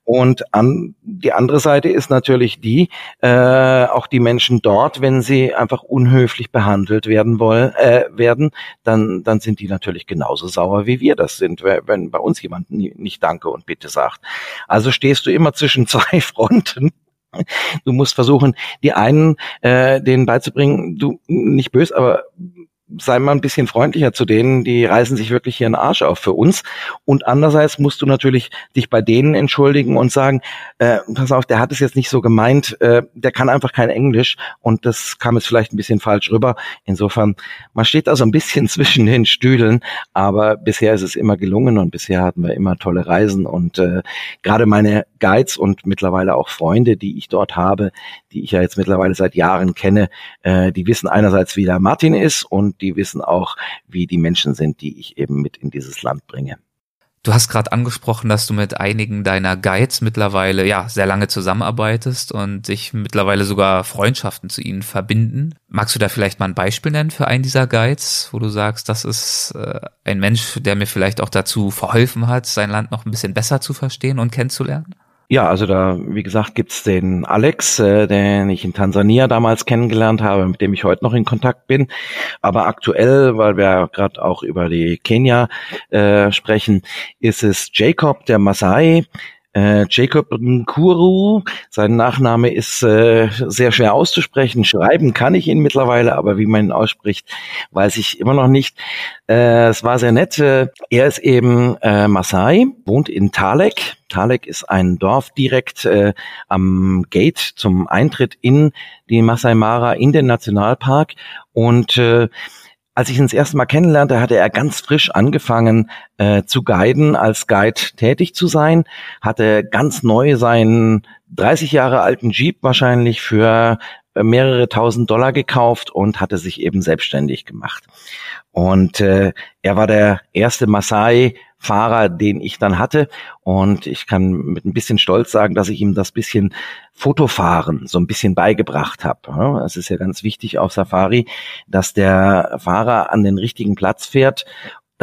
Und an, die andere Seite ist natürlich die, äh, auch die Menschen dort, wenn sie einfach unhöflich behandelt werden wollen, äh, werden, dann, dann sind die natürlich genauso sauer, wie wir das sind, wenn bei uns jemand nicht Danke und Bitte sagt. Also stehst du immer zwischen zwei Fronten. Du musst versuchen, die einen äh, denen beizubringen, du nicht böse, aber sei mal ein bisschen freundlicher zu denen, die reißen sich wirklich hier einen Arsch auf für uns. Und andererseits musst du natürlich dich bei denen entschuldigen und sagen, äh, pass auf, der hat es jetzt nicht so gemeint, äh, der kann einfach kein Englisch und das kam jetzt vielleicht ein bisschen falsch rüber. Insofern, man steht da so ein bisschen zwischen den Stühlen, aber bisher ist es immer gelungen und bisher hatten wir immer tolle Reisen und äh, gerade meine Guides und mittlerweile auch Freunde, die ich dort habe, die ich ja jetzt mittlerweile seit Jahren kenne, äh, die wissen einerseits, wie der Martin ist und die wissen auch, wie die Menschen sind, die ich eben mit in dieses Land bringe. Du hast gerade angesprochen, dass du mit einigen deiner Guides mittlerweile ja sehr lange zusammenarbeitest und sich mittlerweile sogar Freundschaften zu ihnen verbinden. Magst du da vielleicht mal ein Beispiel nennen für einen dieser Guides, wo du sagst, das ist äh, ein Mensch, der mir vielleicht auch dazu verholfen hat, sein Land noch ein bisschen besser zu verstehen und kennenzulernen? Ja, also da, wie gesagt, gibt's den Alex, äh, den ich in Tansania damals kennengelernt habe, mit dem ich heute noch in Kontakt bin. Aber aktuell, weil wir gerade auch über die Kenia äh, sprechen, ist es Jacob, der Masai, äh, Jacob Nkuru, sein Nachname ist äh, sehr schwer auszusprechen. Schreiben kann ich ihn mittlerweile, aber wie man ihn ausspricht, weiß ich immer noch nicht. Äh, es war sehr nett. Äh, er ist eben äh, Masai, wohnt in Talek. Talek ist ein Dorf direkt äh, am Gate zum Eintritt in die Masai Mara, in den Nationalpark. Und äh, als ich ihn das erste Mal kennenlernte, hatte er ganz frisch angefangen äh, zu guiden, als Guide tätig zu sein, hatte ganz neu seinen 30 Jahre alten Jeep wahrscheinlich für mehrere tausend Dollar gekauft und hatte sich eben selbstständig gemacht. Und äh, er war der erste Maasai, Fahrer, den ich dann hatte. Und ich kann mit ein bisschen Stolz sagen, dass ich ihm das bisschen Fotofahren so ein bisschen beigebracht habe. Es ist ja ganz wichtig auf Safari, dass der Fahrer an den richtigen Platz fährt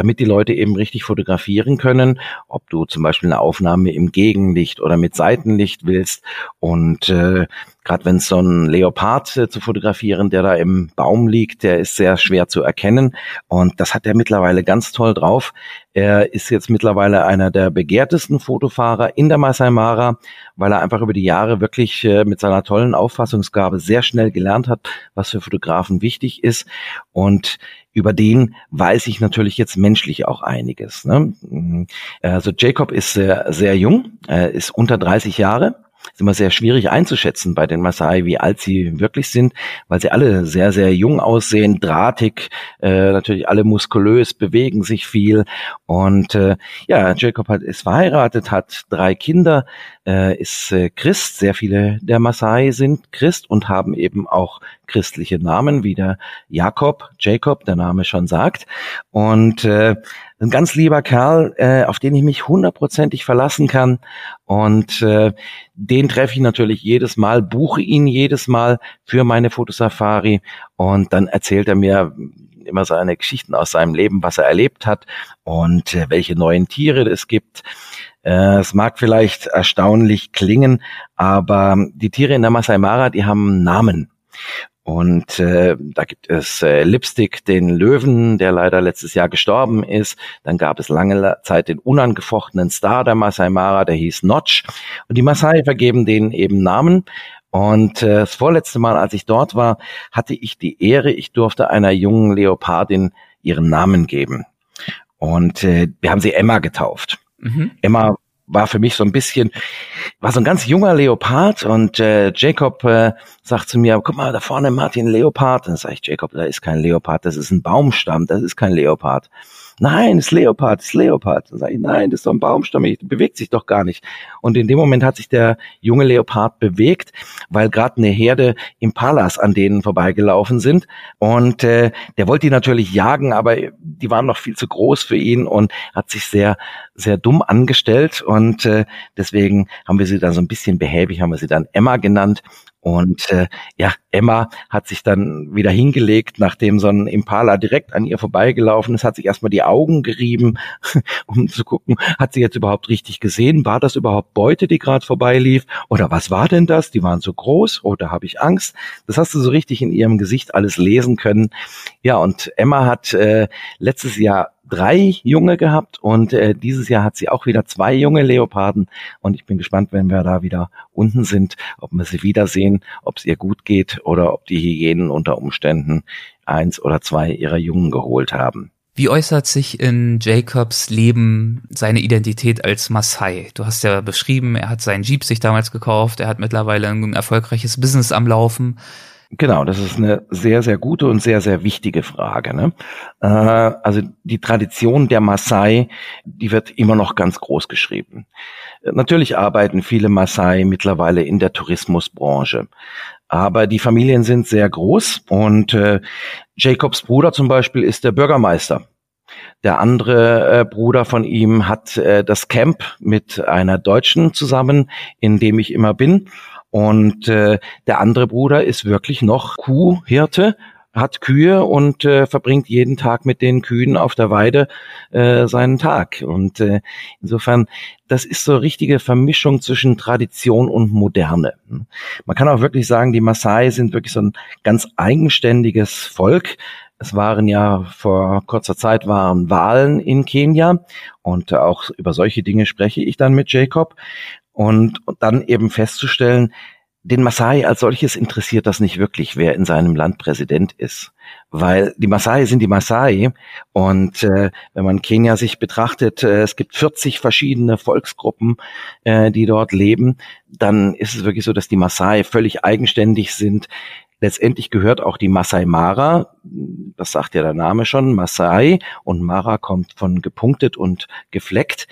damit die Leute eben richtig fotografieren können, ob du zum Beispiel eine Aufnahme im Gegenlicht oder mit Seitenlicht willst. Und äh, gerade wenn es so ein Leopard äh, zu fotografieren, der da im Baum liegt, der ist sehr schwer zu erkennen. Und das hat er mittlerweile ganz toll drauf. Er ist jetzt mittlerweile einer der begehrtesten Fotofahrer in der Masai Mara, weil er einfach über die Jahre wirklich äh, mit seiner tollen Auffassungsgabe sehr schnell gelernt hat, was für Fotografen wichtig ist. Und über den weiß ich natürlich jetzt menschlich auch einiges. Ne? Mhm. Also Jacob ist sehr, sehr jung, er ist unter 30 Jahre ist immer sehr schwierig einzuschätzen bei den Maasai, wie alt sie wirklich sind, weil sie alle sehr, sehr jung aussehen, drahtig, äh, natürlich alle muskulös, bewegen sich viel. Und äh, ja, Jacob hat, ist verheiratet, hat drei Kinder, äh, ist äh, Christ. Sehr viele der Maasai sind Christ und haben eben auch christliche Namen, wie der Jakob, Jacob, der Name schon sagt. Und äh, ein ganz lieber Kerl, äh, auf den ich mich hundertprozentig verlassen kann. Und äh, den treffe ich natürlich jedes Mal, buche ihn jedes Mal für meine Fotosafari. Und dann erzählt er mir immer seine Geschichten aus seinem Leben, was er erlebt hat und äh, welche neuen Tiere es gibt. Äh, es mag vielleicht erstaunlich klingen, aber die Tiere in der Masai Mara, die haben Namen. Und äh, da gibt es äh, Lipstick, den Löwen, der leider letztes Jahr gestorben ist. Dann gab es lange Zeit den unangefochtenen Star der Masai Mara, der hieß Notch. Und die Masai vergeben denen eben Namen. Und äh, das vorletzte Mal, als ich dort war, hatte ich die Ehre, ich durfte einer jungen Leopardin ihren Namen geben. Und äh, wir haben sie Emma getauft. Mhm. Emma war für mich so ein bisschen, war so ein ganz junger Leopard und äh, Jacob äh, sagt zu mir, guck mal, da vorne Martin Leopard. Dann sage ich, Jacob, da ist kein Leopard, das ist ein Baumstamm, das ist kein Leopard nein, ist Leopard, ist Leopard. Dann sage ich, nein, das ist doch ein Baumstamm, der bewegt sich doch gar nicht. Und in dem Moment hat sich der junge Leopard bewegt, weil gerade eine Herde Impalas an denen vorbeigelaufen sind. Und äh, der wollte die natürlich jagen, aber die waren noch viel zu groß für ihn und hat sich sehr, sehr dumm angestellt. Und äh, deswegen haben wir sie dann so ein bisschen behäbig, haben wir sie dann Emma genannt. Und äh, ja, Emma hat sich dann wieder hingelegt, nachdem so ein Impala direkt an ihr vorbeigelaufen ist, hat sich erstmal die Augen gerieben, um zu gucken, hat sie jetzt überhaupt richtig gesehen? War das überhaupt Beute, die gerade vorbeilief? Oder was war denn das? Die waren so groß oder habe ich Angst? Das hast du so richtig in ihrem Gesicht alles lesen können. Ja, und Emma hat äh, letztes Jahr drei Junge gehabt und äh, dieses Jahr hat sie auch wieder zwei junge Leoparden und ich bin gespannt, wenn wir da wieder unten sind, ob wir sie wiedersehen, ob es ihr gut geht oder ob die Hyänen unter Umständen eins oder zwei ihrer Jungen geholt haben. Wie äußert sich in Jacobs Leben seine Identität als Maasai? Du hast ja beschrieben, er hat seinen Jeep sich damals gekauft, er hat mittlerweile ein erfolgreiches Business am Laufen. Genau, das ist eine sehr, sehr gute und sehr, sehr wichtige Frage. Ne? Äh, also die Tradition der Maasai, die wird immer noch ganz groß geschrieben. Natürlich arbeiten viele Maasai mittlerweile in der Tourismusbranche. Aber die Familien sind sehr groß und äh, Jacobs Bruder zum Beispiel ist der Bürgermeister. Der andere äh, Bruder von ihm hat äh, das Camp mit einer Deutschen zusammen, in dem ich immer bin. Und äh, der andere Bruder ist wirklich noch Kuhhirte, hat Kühe und äh, verbringt jeden Tag mit den Kühen auf der Weide äh, seinen Tag. Und äh, insofern, das ist so richtige Vermischung zwischen Tradition und Moderne. Man kann auch wirklich sagen, die Maasai sind wirklich so ein ganz eigenständiges Volk. Es waren ja vor kurzer Zeit waren Wahlen in Kenia und auch über solche Dinge spreche ich dann mit Jacob und, und dann eben festzustellen, den Maasai als solches interessiert das nicht wirklich, wer in seinem Land Präsident ist, weil die Maasai sind die Maasai und äh, wenn man Kenia sich betrachtet, äh, es gibt 40 verschiedene Volksgruppen, äh, die dort leben, dann ist es wirklich so, dass die Maasai völlig eigenständig sind, Letztendlich gehört auch die Masai Mara, das sagt ja der Name schon, Masai und Mara kommt von gepunktet und gefleckt,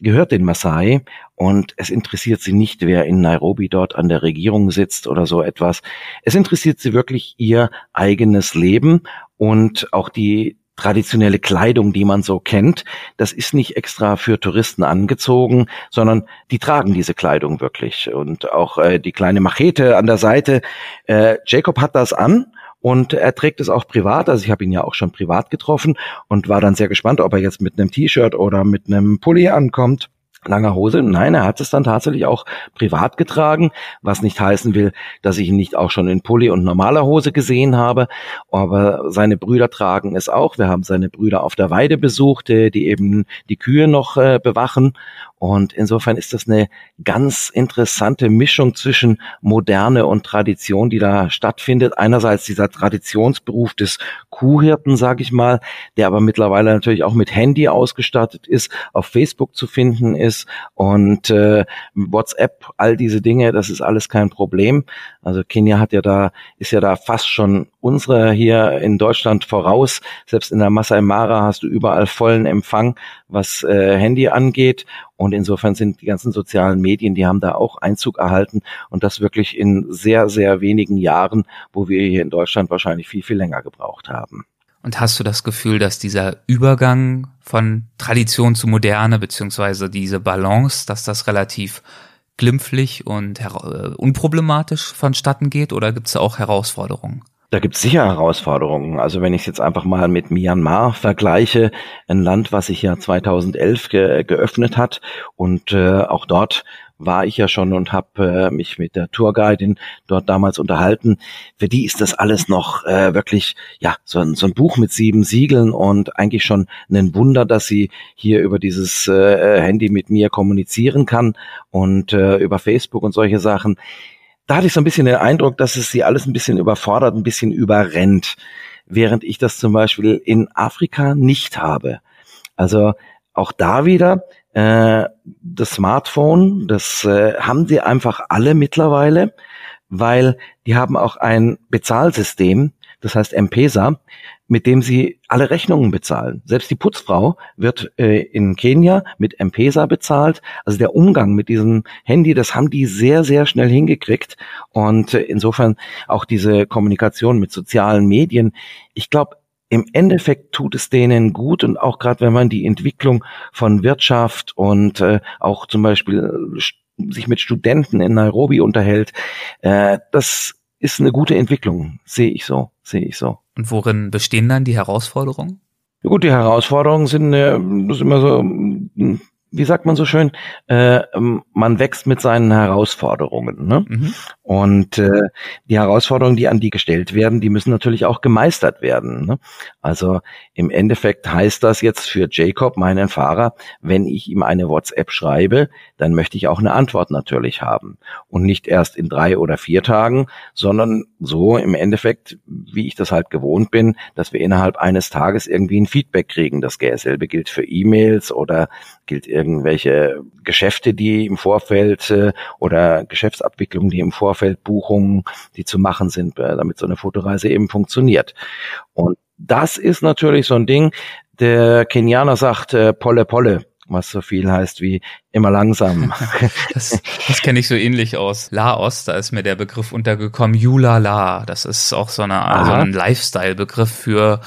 gehört den Masai und es interessiert sie nicht, wer in Nairobi dort an der Regierung sitzt oder so etwas. Es interessiert sie wirklich ihr eigenes Leben und auch die traditionelle Kleidung, die man so kennt, das ist nicht extra für Touristen angezogen, sondern die tragen diese Kleidung wirklich. Und auch äh, die kleine Machete an der Seite. Äh, Jacob hat das an und er trägt es auch privat. Also ich habe ihn ja auch schon privat getroffen und war dann sehr gespannt, ob er jetzt mit einem T-Shirt oder mit einem Pulli ankommt langer Hose. Nein, er hat es dann tatsächlich auch privat getragen, was nicht heißen will, dass ich ihn nicht auch schon in Pulli und normaler Hose gesehen habe. Aber seine Brüder tragen es auch. Wir haben seine Brüder auf der Weide besucht, die eben die Kühe noch äh, bewachen. Und insofern ist das eine ganz interessante Mischung zwischen Moderne und Tradition, die da stattfindet. Einerseits dieser Traditionsberuf des Kuhhirten, sage ich mal, der aber mittlerweile natürlich auch mit Handy ausgestattet ist, auf Facebook zu finden ist und äh, WhatsApp, all diese Dinge, das ist alles kein Problem. Also Kenia hat ja da, ist ja da fast schon unsere hier in Deutschland voraus. Selbst in der Masai Mara hast du überall vollen Empfang, was äh, Handy angeht. Und insofern sind die ganzen sozialen Medien, die haben da auch Einzug erhalten und das wirklich in sehr, sehr wenigen Jahren, wo wir hier in Deutschland wahrscheinlich viel, viel länger gebraucht haben. Und hast du das Gefühl, dass dieser Übergang von Tradition zu Moderne, beziehungsweise diese Balance, dass das relativ glimpflich und äh, unproblematisch vonstatten geht oder gibt es auch Herausforderungen? Da gibt es sicher Herausforderungen. Also wenn ich es jetzt einfach mal mit Myanmar vergleiche, ein Land, was sich ja 2011 ge geöffnet hat und äh, auch dort war ich ja schon und habe äh, mich mit der Tourguidin dort damals unterhalten. Für die ist das alles noch äh, wirklich ja so ein, so ein Buch mit sieben Siegeln und eigentlich schon ein Wunder, dass sie hier über dieses äh, Handy mit mir kommunizieren kann und äh, über Facebook und solche Sachen da hatte ich so ein bisschen den Eindruck, dass es sie alles ein bisschen überfordert, ein bisschen überrennt, während ich das zum Beispiel in Afrika nicht habe. Also auch da wieder, äh, das Smartphone, das äh, haben sie einfach alle mittlerweile, weil die haben auch ein Bezahlsystem, das heißt M-Pesa, mit dem sie alle Rechnungen bezahlen. Selbst die Putzfrau wird äh, in Kenia mit M-Pesa bezahlt. Also der Umgang mit diesem Handy, das haben die sehr, sehr schnell hingekriegt. Und äh, insofern auch diese Kommunikation mit sozialen Medien. Ich glaube, im Endeffekt tut es denen gut und auch gerade wenn man die Entwicklung von Wirtschaft und äh, auch zum Beispiel äh, sich mit Studenten in Nairobi unterhält, äh, das ist eine gute Entwicklung, sehe ich so, sehe ich so. Und worin bestehen dann die Herausforderungen? Ja gut, die Herausforderungen sind, das ist immer so, wie sagt man so schön, äh, man wächst mit seinen Herausforderungen. Ne? Mhm. Und äh, die Herausforderungen, die an die gestellt werden, die müssen natürlich auch gemeistert werden. Ne? Also im Endeffekt heißt das jetzt für Jacob, meinen Fahrer, wenn ich ihm eine WhatsApp schreibe, dann möchte ich auch eine Antwort natürlich haben. Und nicht erst in drei oder vier Tagen, sondern so im Endeffekt, wie ich das halt gewohnt bin, dass wir innerhalb eines Tages irgendwie ein Feedback kriegen. Das selbe gilt für E-Mails oder gilt irgendwelche Geschäfte, die im Vorfeld äh, oder Geschäftsabwicklungen, die im Vorfeld Buchungen, die zu machen sind, äh, damit so eine Fotoreise eben funktioniert. Und das ist natürlich so ein Ding. Der Kenianer sagt äh, Polle Polle was so viel heißt wie immer langsam. das das kenne ich so ähnlich aus Laos, da ist mir der Begriff untergekommen, Yula La. Das ist auch so, eine, so ein Lifestyle-Begriff für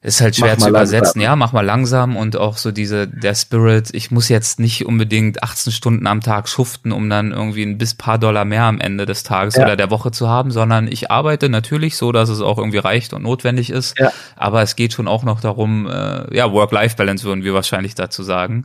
ist halt schwer zu übersetzen. Langsam. Ja, mach mal langsam und auch so diese, der Spirit, ich muss jetzt nicht unbedingt 18 Stunden am Tag schuften, um dann irgendwie ein bis paar Dollar mehr am Ende des Tages ja. oder der Woche zu haben, sondern ich arbeite natürlich so, dass es auch irgendwie reicht und notwendig ist. Ja. Aber es geht schon auch noch darum, äh, ja, Work-Life-Balance würden wir wahrscheinlich dazu sagen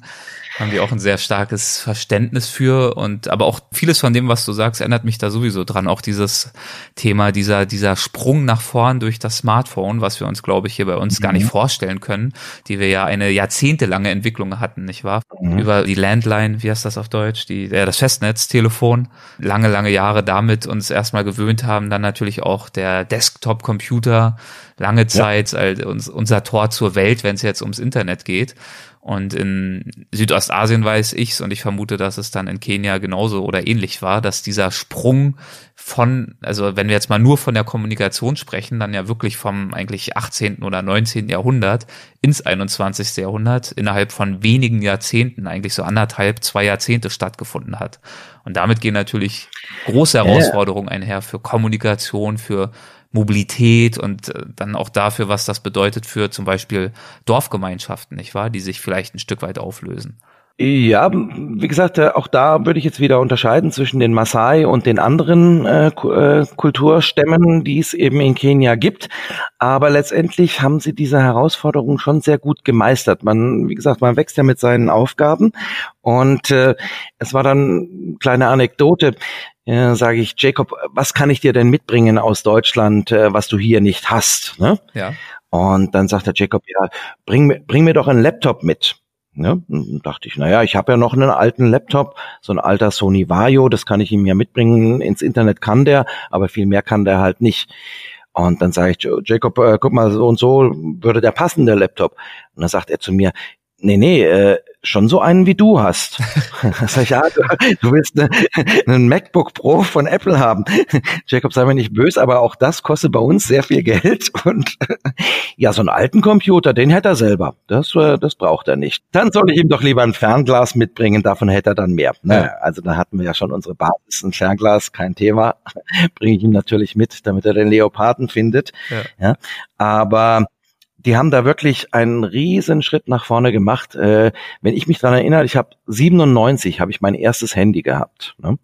haben wir auch ein sehr starkes Verständnis für und aber auch vieles von dem, was du sagst, erinnert mich da sowieso dran. Auch dieses Thema, dieser, dieser Sprung nach vorn durch das Smartphone, was wir uns, glaube ich, hier bei uns mhm. gar nicht mhm. vorstellen können, die wir ja eine jahrzehntelange Entwicklung hatten, nicht wahr? Mhm. Über die Landline, wie heißt das auf Deutsch? Die, ja, das Festnetztelefon, lange, lange Jahre damit uns erstmal gewöhnt haben, dann natürlich auch der Desktop-Computer, lange Zeit ja. als unser Tor zur Welt, wenn es jetzt ums Internet geht. Und in Südostasien weiß ich's und ich vermute, dass es dann in Kenia genauso oder ähnlich war, dass dieser Sprung von, also wenn wir jetzt mal nur von der Kommunikation sprechen, dann ja wirklich vom eigentlich 18. oder 19. Jahrhundert ins 21. Jahrhundert innerhalb von wenigen Jahrzehnten, eigentlich so anderthalb, zwei Jahrzehnte stattgefunden hat. Und damit gehen natürlich große Herausforderungen einher für Kommunikation, für Mobilität und äh, dann auch dafür, was das bedeutet für zum Beispiel Dorfgemeinschaften, nicht wahr, die sich vielleicht ein Stück weit auflösen. Ja, wie gesagt, äh, auch da würde ich jetzt wieder unterscheiden zwischen den Maasai und den anderen äh, äh, Kulturstämmen, die es eben in Kenia gibt. Aber letztendlich haben sie diese Herausforderung schon sehr gut gemeistert. Man, wie gesagt, man wächst ja mit seinen Aufgaben. Und äh, es war dann kleine Anekdote. Äh, sage ich, Jacob, was kann ich dir denn mitbringen aus Deutschland, äh, was du hier nicht hast? Ne? Ja. Und dann sagt der Jacob, ja, bring, bring mir doch einen Laptop mit. Ne? Und dachte ich, naja, ich habe ja noch einen alten Laptop, so ein alter Sony Vario, das kann ich ihm ja mitbringen. Ins Internet kann der, aber viel mehr kann der halt nicht. Und dann sage ich, Jacob, äh, guck mal, so und so würde der passen, der Laptop. Und dann sagt er zu mir, nee, nee, äh, schon so einen wie du hast. Sag ich, ja, du, du willst ne, einen MacBook Pro von Apple haben. Jacob, sei mir nicht böse, aber auch das kostet bei uns sehr viel Geld. Und ja, so einen alten Computer, den hätte er selber. Das, äh, das braucht er nicht. Dann soll ich ihm doch lieber ein Fernglas mitbringen, davon hätte er dann mehr. Naja, also da hatten wir ja schon unsere Basis, ein Fernglas, kein Thema. Bringe ich ihm natürlich mit, damit er den Leoparden findet. Ja. ja. Aber die haben da wirklich einen riesen Schritt nach vorne gemacht. Äh, wenn ich mich dran erinnere, ich habe 97 habe ich mein erstes Handy gehabt ne?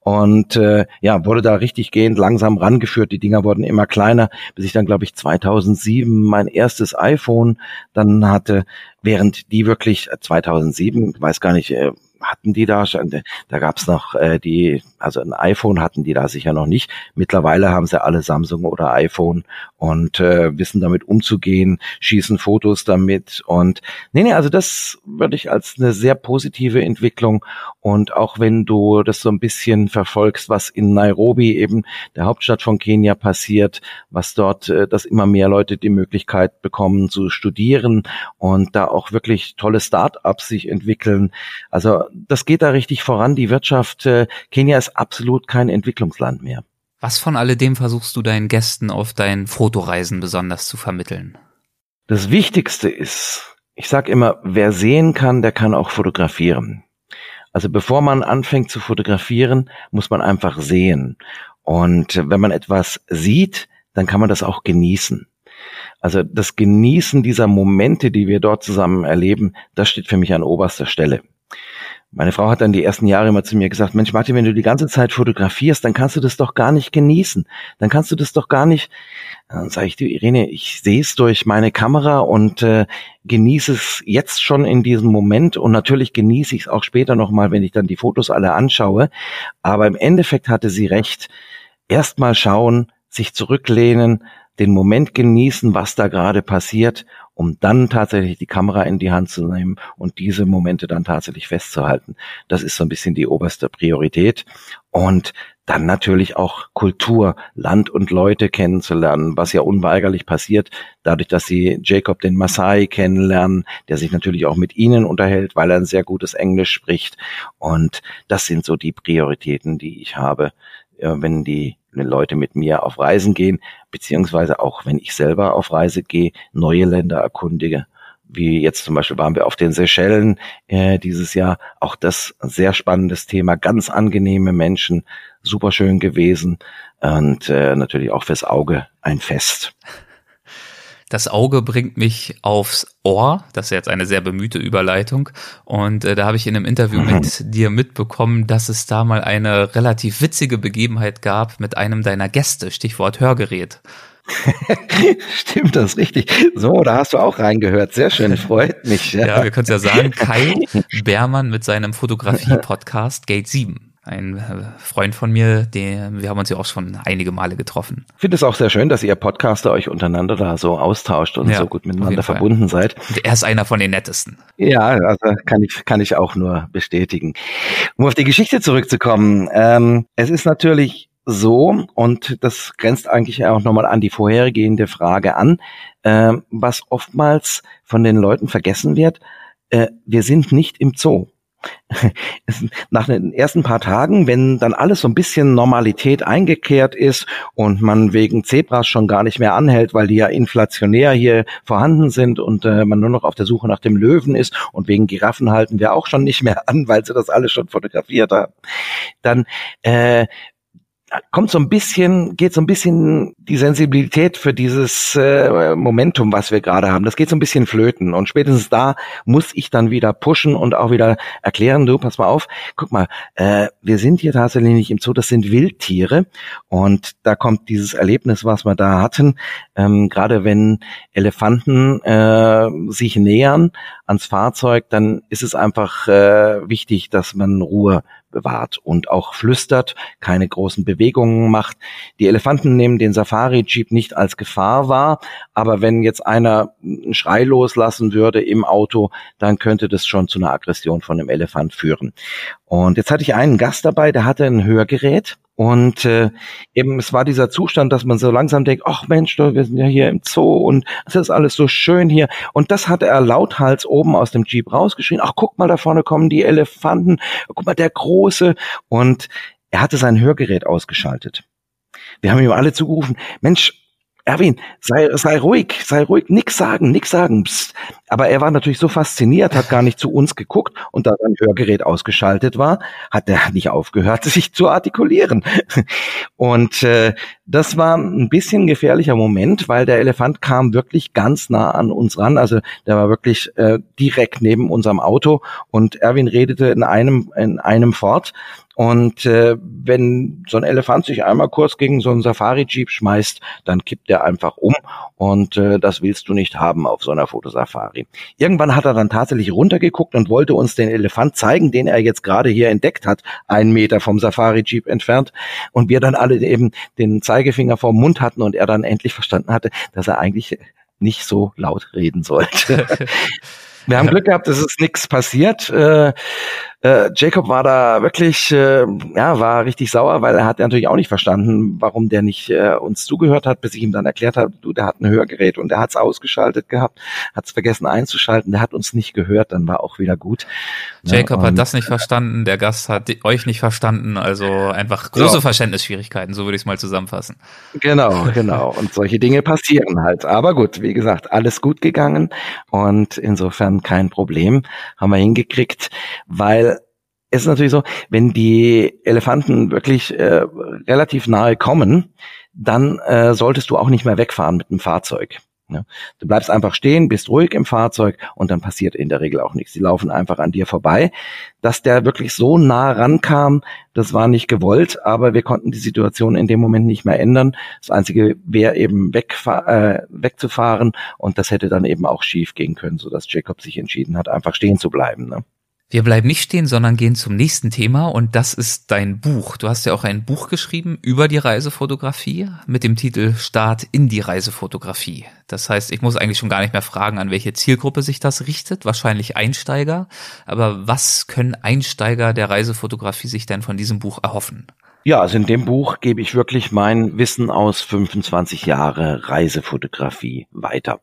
und äh, ja wurde da richtig gehend langsam rangeführt. Die Dinger wurden immer kleiner, bis ich dann glaube ich 2007 mein erstes iPhone dann hatte. Während die wirklich 2007, weiß gar nicht, äh, hatten die da schon, da gab's noch äh, die, also ein iPhone hatten die da sicher noch nicht. Mittlerweile haben sie alle Samsung oder iPhone und äh, wissen damit umzugehen, schießen Fotos damit und nee, nee, also das würde ich als eine sehr positive Entwicklung und auch wenn du das so ein bisschen verfolgst, was in Nairobi eben der Hauptstadt von Kenia passiert, was dort, äh, dass immer mehr Leute die Möglichkeit bekommen zu studieren und da auch wirklich tolle Start-ups sich entwickeln. Also das geht da richtig voran. Die Wirtschaft, äh, Kenia ist absolut kein Entwicklungsland mehr. Was von alledem versuchst du deinen Gästen auf deinen Fotoreisen besonders zu vermitteln? Das Wichtigste ist, ich sage immer, wer sehen kann, der kann auch fotografieren. Also bevor man anfängt zu fotografieren, muss man einfach sehen. Und wenn man etwas sieht, dann kann man das auch genießen. Also das Genießen dieser Momente, die wir dort zusammen erleben, das steht für mich an oberster Stelle. Meine Frau hat dann die ersten Jahre immer zu mir gesagt, Mensch Martin, wenn du die ganze Zeit fotografierst, dann kannst du das doch gar nicht genießen. Dann kannst du das doch gar nicht. Dann sage ich dir, Irene, ich sehe es durch meine Kamera und äh, genieße es jetzt schon in diesem Moment und natürlich genieße ich es auch später nochmal, wenn ich dann die Fotos alle anschaue. Aber im Endeffekt hatte sie recht. Erstmal schauen, sich zurücklehnen, den Moment genießen, was da gerade passiert um dann tatsächlich die Kamera in die Hand zu nehmen und diese Momente dann tatsächlich festzuhalten. Das ist so ein bisschen die oberste Priorität. Und dann natürlich auch Kultur, Land und Leute kennenzulernen, was ja unweigerlich passiert, dadurch, dass sie Jacob den Maasai kennenlernen, der sich natürlich auch mit ihnen unterhält, weil er ein sehr gutes Englisch spricht. Und das sind so die Prioritäten, die ich habe, wenn die Leute mit mir auf Reisen gehen, beziehungsweise auch wenn ich selber auf Reise gehe, neue Länder erkundige. Wie jetzt zum Beispiel waren wir auf den Seychellen äh, dieses Jahr. Auch das sehr spannendes Thema, ganz angenehme Menschen, super schön gewesen und äh, natürlich auch fürs Auge ein Fest. Das Auge bringt mich aufs Ohr. Das ist jetzt eine sehr bemühte Überleitung. Und äh, da habe ich in einem Interview mhm. mit dir mitbekommen, dass es da mal eine relativ witzige Begebenheit gab mit einem deiner Gäste. Stichwort Hörgerät. Stimmt das richtig? So, da hast du auch reingehört. Sehr schön, freut mich. Ja, ja wir können es ja sagen. Kai Bermann mit seinem Fotografie-Podcast Gate 7 ein äh, Freund von mir, den, wir haben uns ja auch schon einige Male getroffen. Ich finde es auch sehr schön, dass ihr Podcaster euch untereinander da so austauscht und ja, so gut miteinander verbunden seid. Und er ist einer von den nettesten. Ja, also kann ich, kann ich auch nur bestätigen. Um auf die Geschichte zurückzukommen, ähm, es ist natürlich so, und das grenzt eigentlich auch nochmal an die vorhergehende Frage an, äh, was oftmals von den Leuten vergessen wird, äh, wir sind nicht im Zoo. nach den ersten paar Tagen, wenn dann alles so ein bisschen Normalität eingekehrt ist und man wegen Zebras schon gar nicht mehr anhält, weil die ja inflationär hier vorhanden sind und äh, man nur noch auf der Suche nach dem Löwen ist und wegen Giraffen halten wir auch schon nicht mehr an, weil sie das alles schon fotografiert haben, dann äh, kommt so ein bisschen, geht so ein bisschen die Sensibilität für dieses äh, Momentum, was wir gerade haben. Das geht so ein bisschen flöten. Und spätestens da muss ich dann wieder pushen und auch wieder erklären, du, pass mal auf, guck mal, äh, wir sind hier tatsächlich nicht im Zoo, das sind Wildtiere. Und da kommt dieses Erlebnis, was wir da hatten, ähm, gerade wenn Elefanten äh, sich nähern ans Fahrzeug, dann ist es einfach äh, wichtig, dass man Ruhe bewahrt und auch flüstert, keine großen Bewegungen macht. Die Elefanten nehmen den Safari-Jeep nicht als Gefahr wahr, aber wenn jetzt einer einen Schrei loslassen würde im Auto, dann könnte das schon zu einer Aggression von dem Elefant führen. Und jetzt hatte ich einen Gast dabei, der hatte ein Hörgerät und äh, eben es war dieser Zustand, dass man so langsam denkt, ach Mensch, wir sind ja hier im Zoo und es ist alles so schön hier. Und das hatte er lauthals oben aus dem Jeep rausgeschrien, ach guck mal, da vorne kommen die Elefanten, guck mal, der Große. Und er hatte sein Hörgerät ausgeschaltet. Wir haben ihm alle zugerufen, Mensch, Erwin, sei, sei ruhig, sei ruhig, nix sagen, nix sagen. Psst. Aber er war natürlich so fasziniert, hat gar nicht zu uns geguckt und da sein Hörgerät ausgeschaltet war, hat er nicht aufgehört, sich zu artikulieren. Und äh, das war ein bisschen gefährlicher Moment, weil der Elefant kam wirklich ganz nah an uns ran. Also der war wirklich äh, direkt neben unserem Auto und Erwin redete in einem in einem fort Und äh, wenn so ein Elefant sich einmal kurz gegen so einen Safari-Jeep schmeißt, dann kippt er einfach um und äh, das willst du nicht haben auf so einer Fotosafari. Irgendwann hat er dann tatsächlich runtergeguckt und wollte uns den Elefant zeigen, den er jetzt gerade hier entdeckt hat, einen Meter vom Safari-Jeep entfernt. Und wir dann alle eben den Zeigefinger vorm Mund hatten und er dann endlich verstanden hatte, dass er eigentlich nicht so laut reden sollte. Wir haben Glück gehabt, es ist nichts passiert. Äh, äh, Jacob war da wirklich, äh, ja, war richtig sauer, weil er hat natürlich auch nicht verstanden, warum der nicht äh, uns zugehört hat, bis ich ihm dann erklärt habe, du, der hat ein Hörgerät und der hat es ausgeschaltet gehabt, hat es vergessen einzuschalten, der hat uns nicht gehört, dann war auch wieder gut. Jacob ja, hat das nicht verstanden, der Gast hat euch nicht verstanden, also einfach große ja. Verständnisschwierigkeiten, so würde ich es mal zusammenfassen. Genau, genau. Und solche Dinge passieren halt. Aber gut, wie gesagt, alles gut gegangen und insofern kein Problem, haben wir hingekriegt, weil es ist natürlich so, wenn die Elefanten wirklich äh, relativ nahe kommen, dann äh, solltest du auch nicht mehr wegfahren mit dem Fahrzeug. Ja. Du bleibst einfach stehen, bist ruhig im Fahrzeug und dann passiert in der Regel auch nichts. Die laufen einfach an dir vorbei. Dass der wirklich so nah rankam, das war nicht gewollt, aber wir konnten die Situation in dem Moment nicht mehr ändern. Das Einzige wäre eben äh, wegzufahren und das hätte dann eben auch schief gehen können, sodass Jacob sich entschieden hat, einfach stehen zu bleiben. Ne? Wir bleiben nicht stehen, sondern gehen zum nächsten Thema und das ist dein Buch. Du hast ja auch ein Buch geschrieben über die Reisefotografie mit dem Titel Start in die Reisefotografie. Das heißt, ich muss eigentlich schon gar nicht mehr fragen, an welche Zielgruppe sich das richtet. Wahrscheinlich Einsteiger. Aber was können Einsteiger der Reisefotografie sich denn von diesem Buch erhoffen? Ja, also in dem Buch gebe ich wirklich mein Wissen aus 25 Jahre Reisefotografie weiter.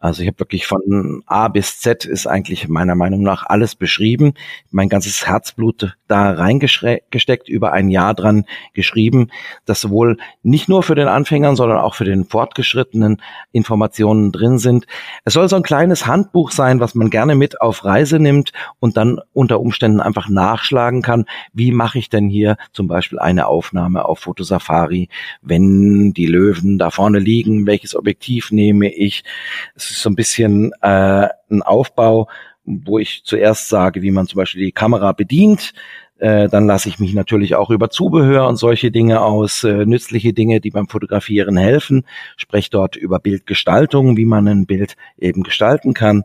Also ich habe wirklich von A bis Z ist eigentlich meiner Meinung nach alles beschrieben. Mein ganzes Herzblut da reingesteckt, über ein Jahr dran geschrieben, dass sowohl nicht nur für den Anfängern, sondern auch für den Fortgeschrittenen Informationen drin sind. Es soll so ein kleines Handbuch sein, was man gerne mit auf Reise nimmt und dann unter Umständen einfach nachschlagen kann. Wie mache ich denn hier zum Beispiel eine Aufnahme auf Fotosafari, wenn die Löwen da vorne liegen, welches Objektiv nehme ich. Es ist so ein bisschen äh, ein Aufbau, wo ich zuerst sage, wie man zum Beispiel die Kamera bedient. Äh, dann lasse ich mich natürlich auch über Zubehör und solche Dinge aus, äh, nützliche Dinge, die beim Fotografieren helfen. Spreche dort über Bildgestaltung, wie man ein Bild eben gestalten kann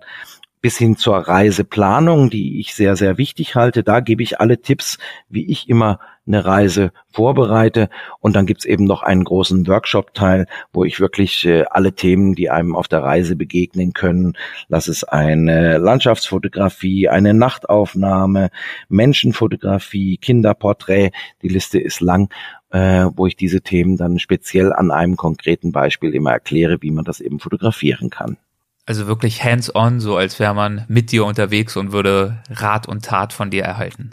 bis hin zur Reiseplanung, die ich sehr, sehr wichtig halte. Da gebe ich alle Tipps, wie ich immer eine Reise vorbereite. Und dann gibt's eben noch einen großen Workshop-Teil, wo ich wirklich äh, alle Themen, die einem auf der Reise begegnen können, lass es eine Landschaftsfotografie, eine Nachtaufnahme, Menschenfotografie, Kinderporträt, die Liste ist lang, äh, wo ich diese Themen dann speziell an einem konkreten Beispiel immer erkläre, wie man das eben fotografieren kann. Also wirklich hands-on, so als wäre man mit dir unterwegs und würde Rat und Tat von dir erhalten.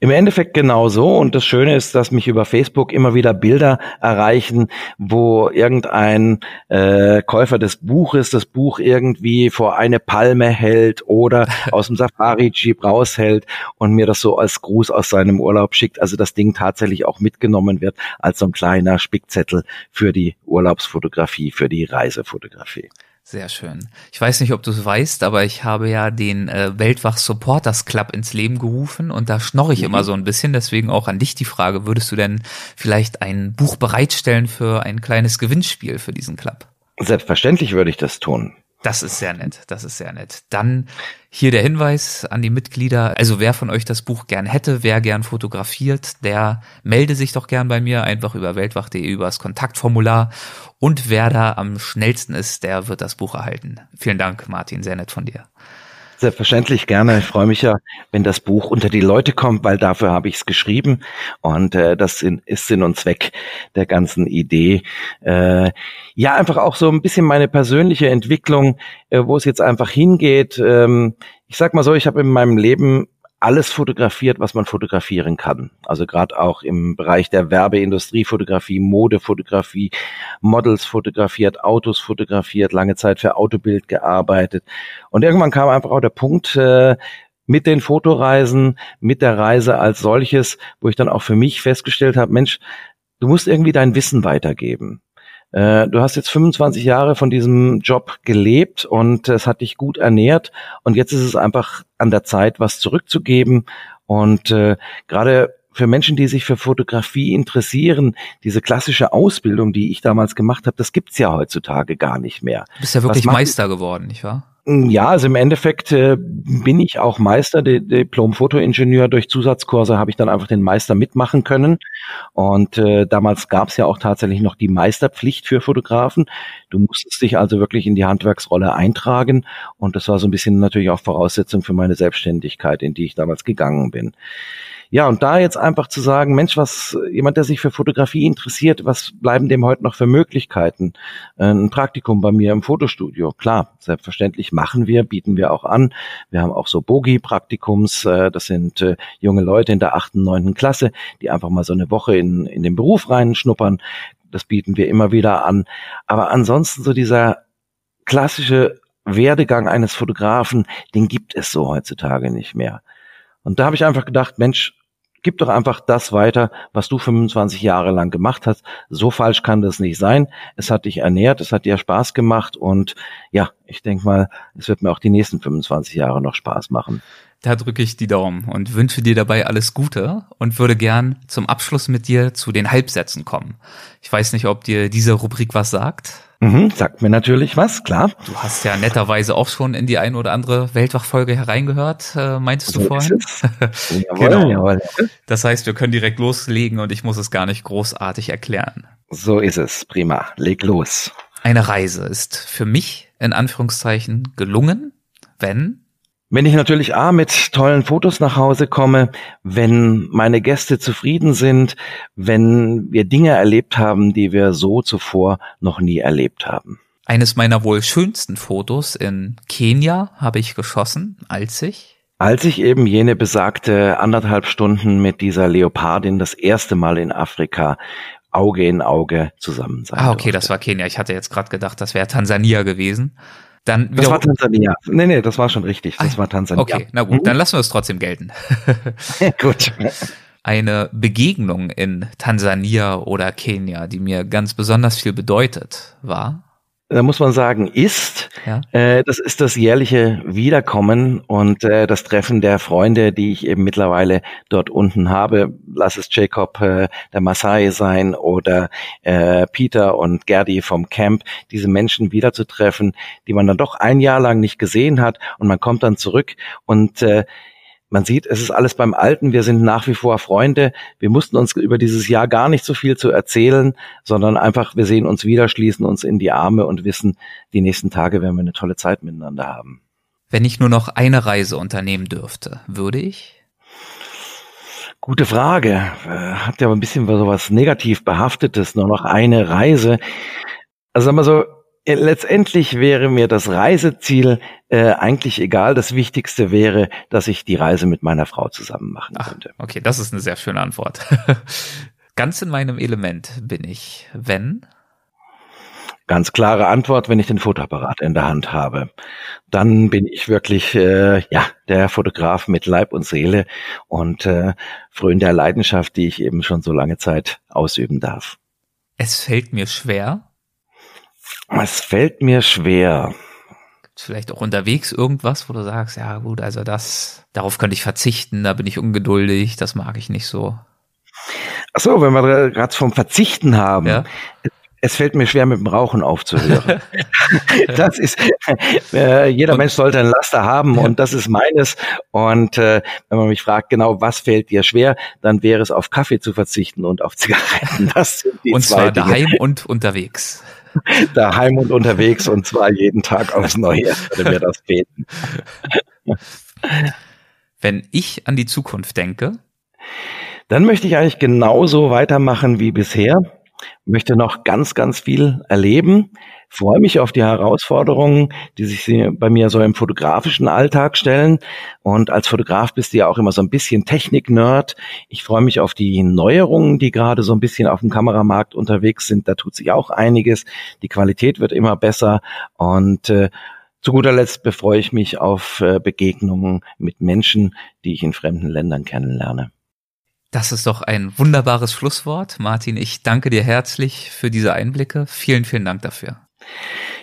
Im Endeffekt genau so. Und das Schöne ist, dass mich über Facebook immer wieder Bilder erreichen, wo irgendein äh, Käufer des Buches das Buch irgendwie vor eine Palme hält oder aus dem Safari-Jeep raushält und mir das so als Gruß aus seinem Urlaub schickt. Also das Ding tatsächlich auch mitgenommen wird als so ein kleiner Spickzettel für die Urlaubsfotografie, für die Reisefotografie. Sehr schön. Ich weiß nicht, ob du es weißt, aber ich habe ja den äh, Weltwach Supporters Club ins Leben gerufen und da schnorre ich mhm. immer so ein bisschen. Deswegen auch an dich die Frage, würdest du denn vielleicht ein Buch bereitstellen für ein kleines Gewinnspiel für diesen Club? Selbstverständlich würde ich das tun. Das ist sehr nett, das ist sehr nett. Dann hier der Hinweis an die Mitglieder. Also wer von euch das Buch gern hätte, wer gern fotografiert, der melde sich doch gern bei mir einfach über weltwach.de über das Kontaktformular. Und wer da am schnellsten ist, der wird das Buch erhalten. Vielen Dank, Martin, sehr nett von dir. Selbstverständlich gerne. Ich freue mich ja, wenn das Buch unter die Leute kommt, weil dafür habe ich es geschrieben. Und äh, das ist Sinn und Zweck der ganzen Idee. Äh, ja, einfach auch so ein bisschen meine persönliche Entwicklung, äh, wo es jetzt einfach hingeht. Ähm, ich sag mal so, ich habe in meinem Leben alles fotografiert, was man fotografieren kann. Also gerade auch im Bereich der Werbeindustriefotografie, Modefotografie, Models fotografiert, Autos fotografiert, lange Zeit für Autobild gearbeitet. Und irgendwann kam einfach auch der Punkt, äh, mit den Fotoreisen, mit der Reise als solches, wo ich dann auch für mich festgestellt habe, Mensch, du musst irgendwie dein Wissen weitergeben. Äh, du hast jetzt 25 Jahre von diesem Job gelebt und es hat dich gut ernährt und jetzt ist es einfach an der Zeit, was zurückzugeben Und äh, gerade für Menschen, die sich für Fotografie interessieren, diese klassische Ausbildung, die ich damals gemacht habe, das gibt's ja heutzutage gar nicht mehr. Du bist ja wirklich Meister geworden, nicht wahr? Ja, also im Endeffekt äh, bin ich auch Meister, Diplom-Fotoingenieur. Durch Zusatzkurse habe ich dann einfach den Meister mitmachen können. Und äh, damals gab es ja auch tatsächlich noch die Meisterpflicht für Fotografen. Du musstest dich also wirklich in die Handwerksrolle eintragen. Und das war so ein bisschen natürlich auch Voraussetzung für meine Selbstständigkeit, in die ich damals gegangen bin. Ja, und da jetzt einfach zu sagen, Mensch, was jemand, der sich für Fotografie interessiert, was bleiben dem heute noch für Möglichkeiten? Äh, ein Praktikum bei mir im Fotostudio, klar, selbstverständlich machen wir, bieten wir auch an. Wir haben auch so Bogi-Praktikums, äh, das sind äh, junge Leute in der achten, neunten Klasse, die einfach mal so eine Woche in, in den Beruf reinschnuppern. Das bieten wir immer wieder an. Aber ansonsten so dieser klassische Werdegang eines Fotografen, den gibt es so heutzutage nicht mehr. Und da habe ich einfach gedacht, Mensch, gib doch einfach das weiter, was du 25 Jahre lang gemacht hast. So falsch kann das nicht sein. Es hat dich ernährt, es hat dir Spaß gemacht und ja, ich denke mal, es wird mir auch die nächsten 25 Jahre noch Spaß machen. Da drücke ich die Daumen und wünsche dir dabei alles Gute und würde gern zum Abschluss mit dir zu den Halbsätzen kommen. Ich weiß nicht, ob dir diese Rubrik was sagt. Mhm, sagt mir natürlich was, klar. Du hast ja netterweise auch schon in die ein oder andere Weltwachfolge hereingehört, äh, meintest so du vorhin? jawohl, genau. Jawohl. Das heißt, wir können direkt loslegen und ich muss es gar nicht großartig erklären. So ist es, prima. Leg los. Eine Reise ist für mich in Anführungszeichen gelungen, wenn wenn ich natürlich A mit tollen Fotos nach Hause komme, wenn meine Gäste zufrieden sind, wenn wir Dinge erlebt haben, die wir so zuvor noch nie erlebt haben. Eines meiner wohl schönsten Fotos in Kenia habe ich geschossen, als ich als ich eben jene besagte anderthalb Stunden mit dieser Leopardin das erste Mal in Afrika Auge in Auge zusammen sein. Ah, okay, durfte. das war Kenia. Ich hatte jetzt gerade gedacht, das wäre Tansania gewesen. Dann das war Tansania. Nee, nee, das war schon richtig. Das ah, war Tansania. Okay, na gut, mhm. dann lassen wir es trotzdem gelten. gut. Eine Begegnung in Tansania oder Kenia, die mir ganz besonders viel bedeutet, war da muss man sagen, ist. Ja. Äh, das ist das jährliche Wiederkommen und äh, das Treffen der Freunde, die ich eben mittlerweile dort unten habe. Lass es Jacob äh, der Masai sein oder äh, Peter und Gerdi vom Camp, diese Menschen wiederzutreffen, die man dann doch ein Jahr lang nicht gesehen hat und man kommt dann zurück und äh, man sieht, es ist alles beim Alten. Wir sind nach wie vor Freunde. Wir mussten uns über dieses Jahr gar nicht so viel zu erzählen, sondern einfach, wir sehen uns wieder, schließen uns in die Arme und wissen, die nächsten Tage werden wir eine tolle Zeit miteinander haben. Wenn ich nur noch eine Reise unternehmen dürfte, würde ich? Gute Frage. Äh, hat ja aber ein bisschen so was negativ behaftetes, nur noch eine Reise. Also sagen wir so, Letztendlich wäre mir das Reiseziel äh, eigentlich egal. Das Wichtigste wäre, dass ich die Reise mit meiner Frau zusammen machen Ach, könnte. Okay, das ist eine sehr schöne Antwort. Ganz in meinem Element bin ich, wenn? Ganz klare Antwort, wenn ich den Fotoapparat in der Hand habe. Dann bin ich wirklich äh, ja der Fotograf mit Leib und Seele und äh, fröhn der Leidenschaft, die ich eben schon so lange Zeit ausüben darf. Es fällt mir schwer, es fällt mir schwer. Vielleicht auch unterwegs irgendwas, wo du sagst, ja gut, also das, darauf könnte ich verzichten, da bin ich ungeduldig, das mag ich nicht so. Ach so, wenn wir gerade vom Verzichten haben. Ja? Es fällt mir schwer, mit dem Rauchen aufzuhören. das ist, äh, jeder und, Mensch sollte ein Laster haben und das ist meines. Und äh, wenn man mich fragt, genau, was fällt dir schwer, dann wäre es auf Kaffee zu verzichten und auf Zigaretten. Das sind die und zwei zwar Dinge. daheim und unterwegs. daheim und unterwegs und zwar jeden Tag aufs Neue würde mir das beten. Wenn ich an die Zukunft denke, dann möchte ich eigentlich genauso weitermachen wie bisher möchte noch ganz, ganz viel erleben, freue mich auf die Herausforderungen, die sich bei mir so im fotografischen Alltag stellen. Und als Fotograf bist du ja auch immer so ein bisschen Technik-Nerd. Ich freue mich auf die Neuerungen, die gerade so ein bisschen auf dem Kameramarkt unterwegs sind. Da tut sich auch einiges. Die Qualität wird immer besser und äh, zu guter Letzt befreue ich mich auf äh, Begegnungen mit Menschen, die ich in fremden Ländern kennenlerne. Das ist doch ein wunderbares Schlusswort. Martin, ich danke dir herzlich für diese Einblicke. Vielen, vielen Dank dafür.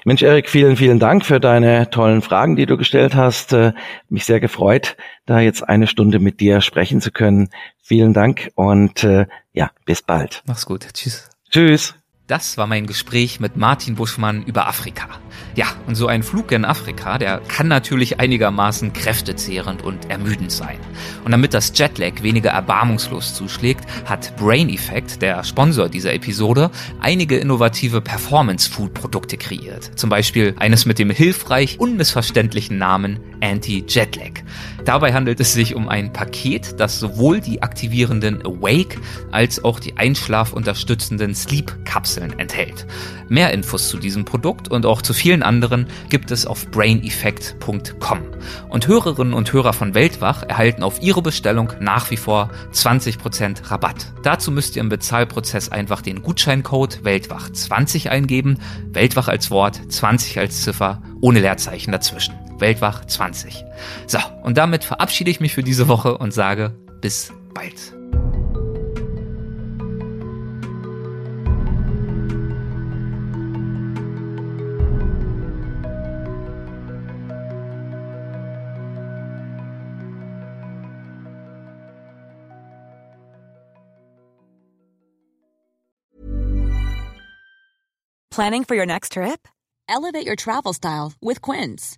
Mensch, Erik, vielen, vielen Dank für deine tollen Fragen, die du gestellt hast. Äh, mich sehr gefreut, da jetzt eine Stunde mit dir sprechen zu können. Vielen Dank und äh, ja, bis bald. Mach's gut. Tschüss. Tschüss. Das war mein Gespräch mit Martin Buschmann über Afrika. Ja, und so ein Flug in Afrika, der kann natürlich einigermaßen kräftezehrend und ermüdend sein. Und damit das Jetlag weniger erbarmungslos zuschlägt, hat Brain Effect, der Sponsor dieser Episode, einige innovative Performance-Food-Produkte kreiert. Zum Beispiel eines mit dem hilfreich unmissverständlichen Namen Anti-Jetlag. Dabei handelt es sich um ein Paket, das sowohl die aktivierenden Awake als auch die einschlafunterstützenden Sleep-Kapseln enthält. Mehr Infos zu diesem Produkt und auch zu vielen anderen gibt es auf braineffect.com. Und Hörerinnen und Hörer von Weltwach erhalten auf ihre Bestellung nach wie vor 20% Rabatt. Dazu müsst ihr im Bezahlprozess einfach den Gutscheincode Weltwach20 eingeben, Weltwach als Wort, 20 als Ziffer, ohne Leerzeichen dazwischen. Weltwach 20. So, und damit verabschiede ich mich für diese Woche und sage bis bald. Planning for your next trip? Elevate your travel style with Quince.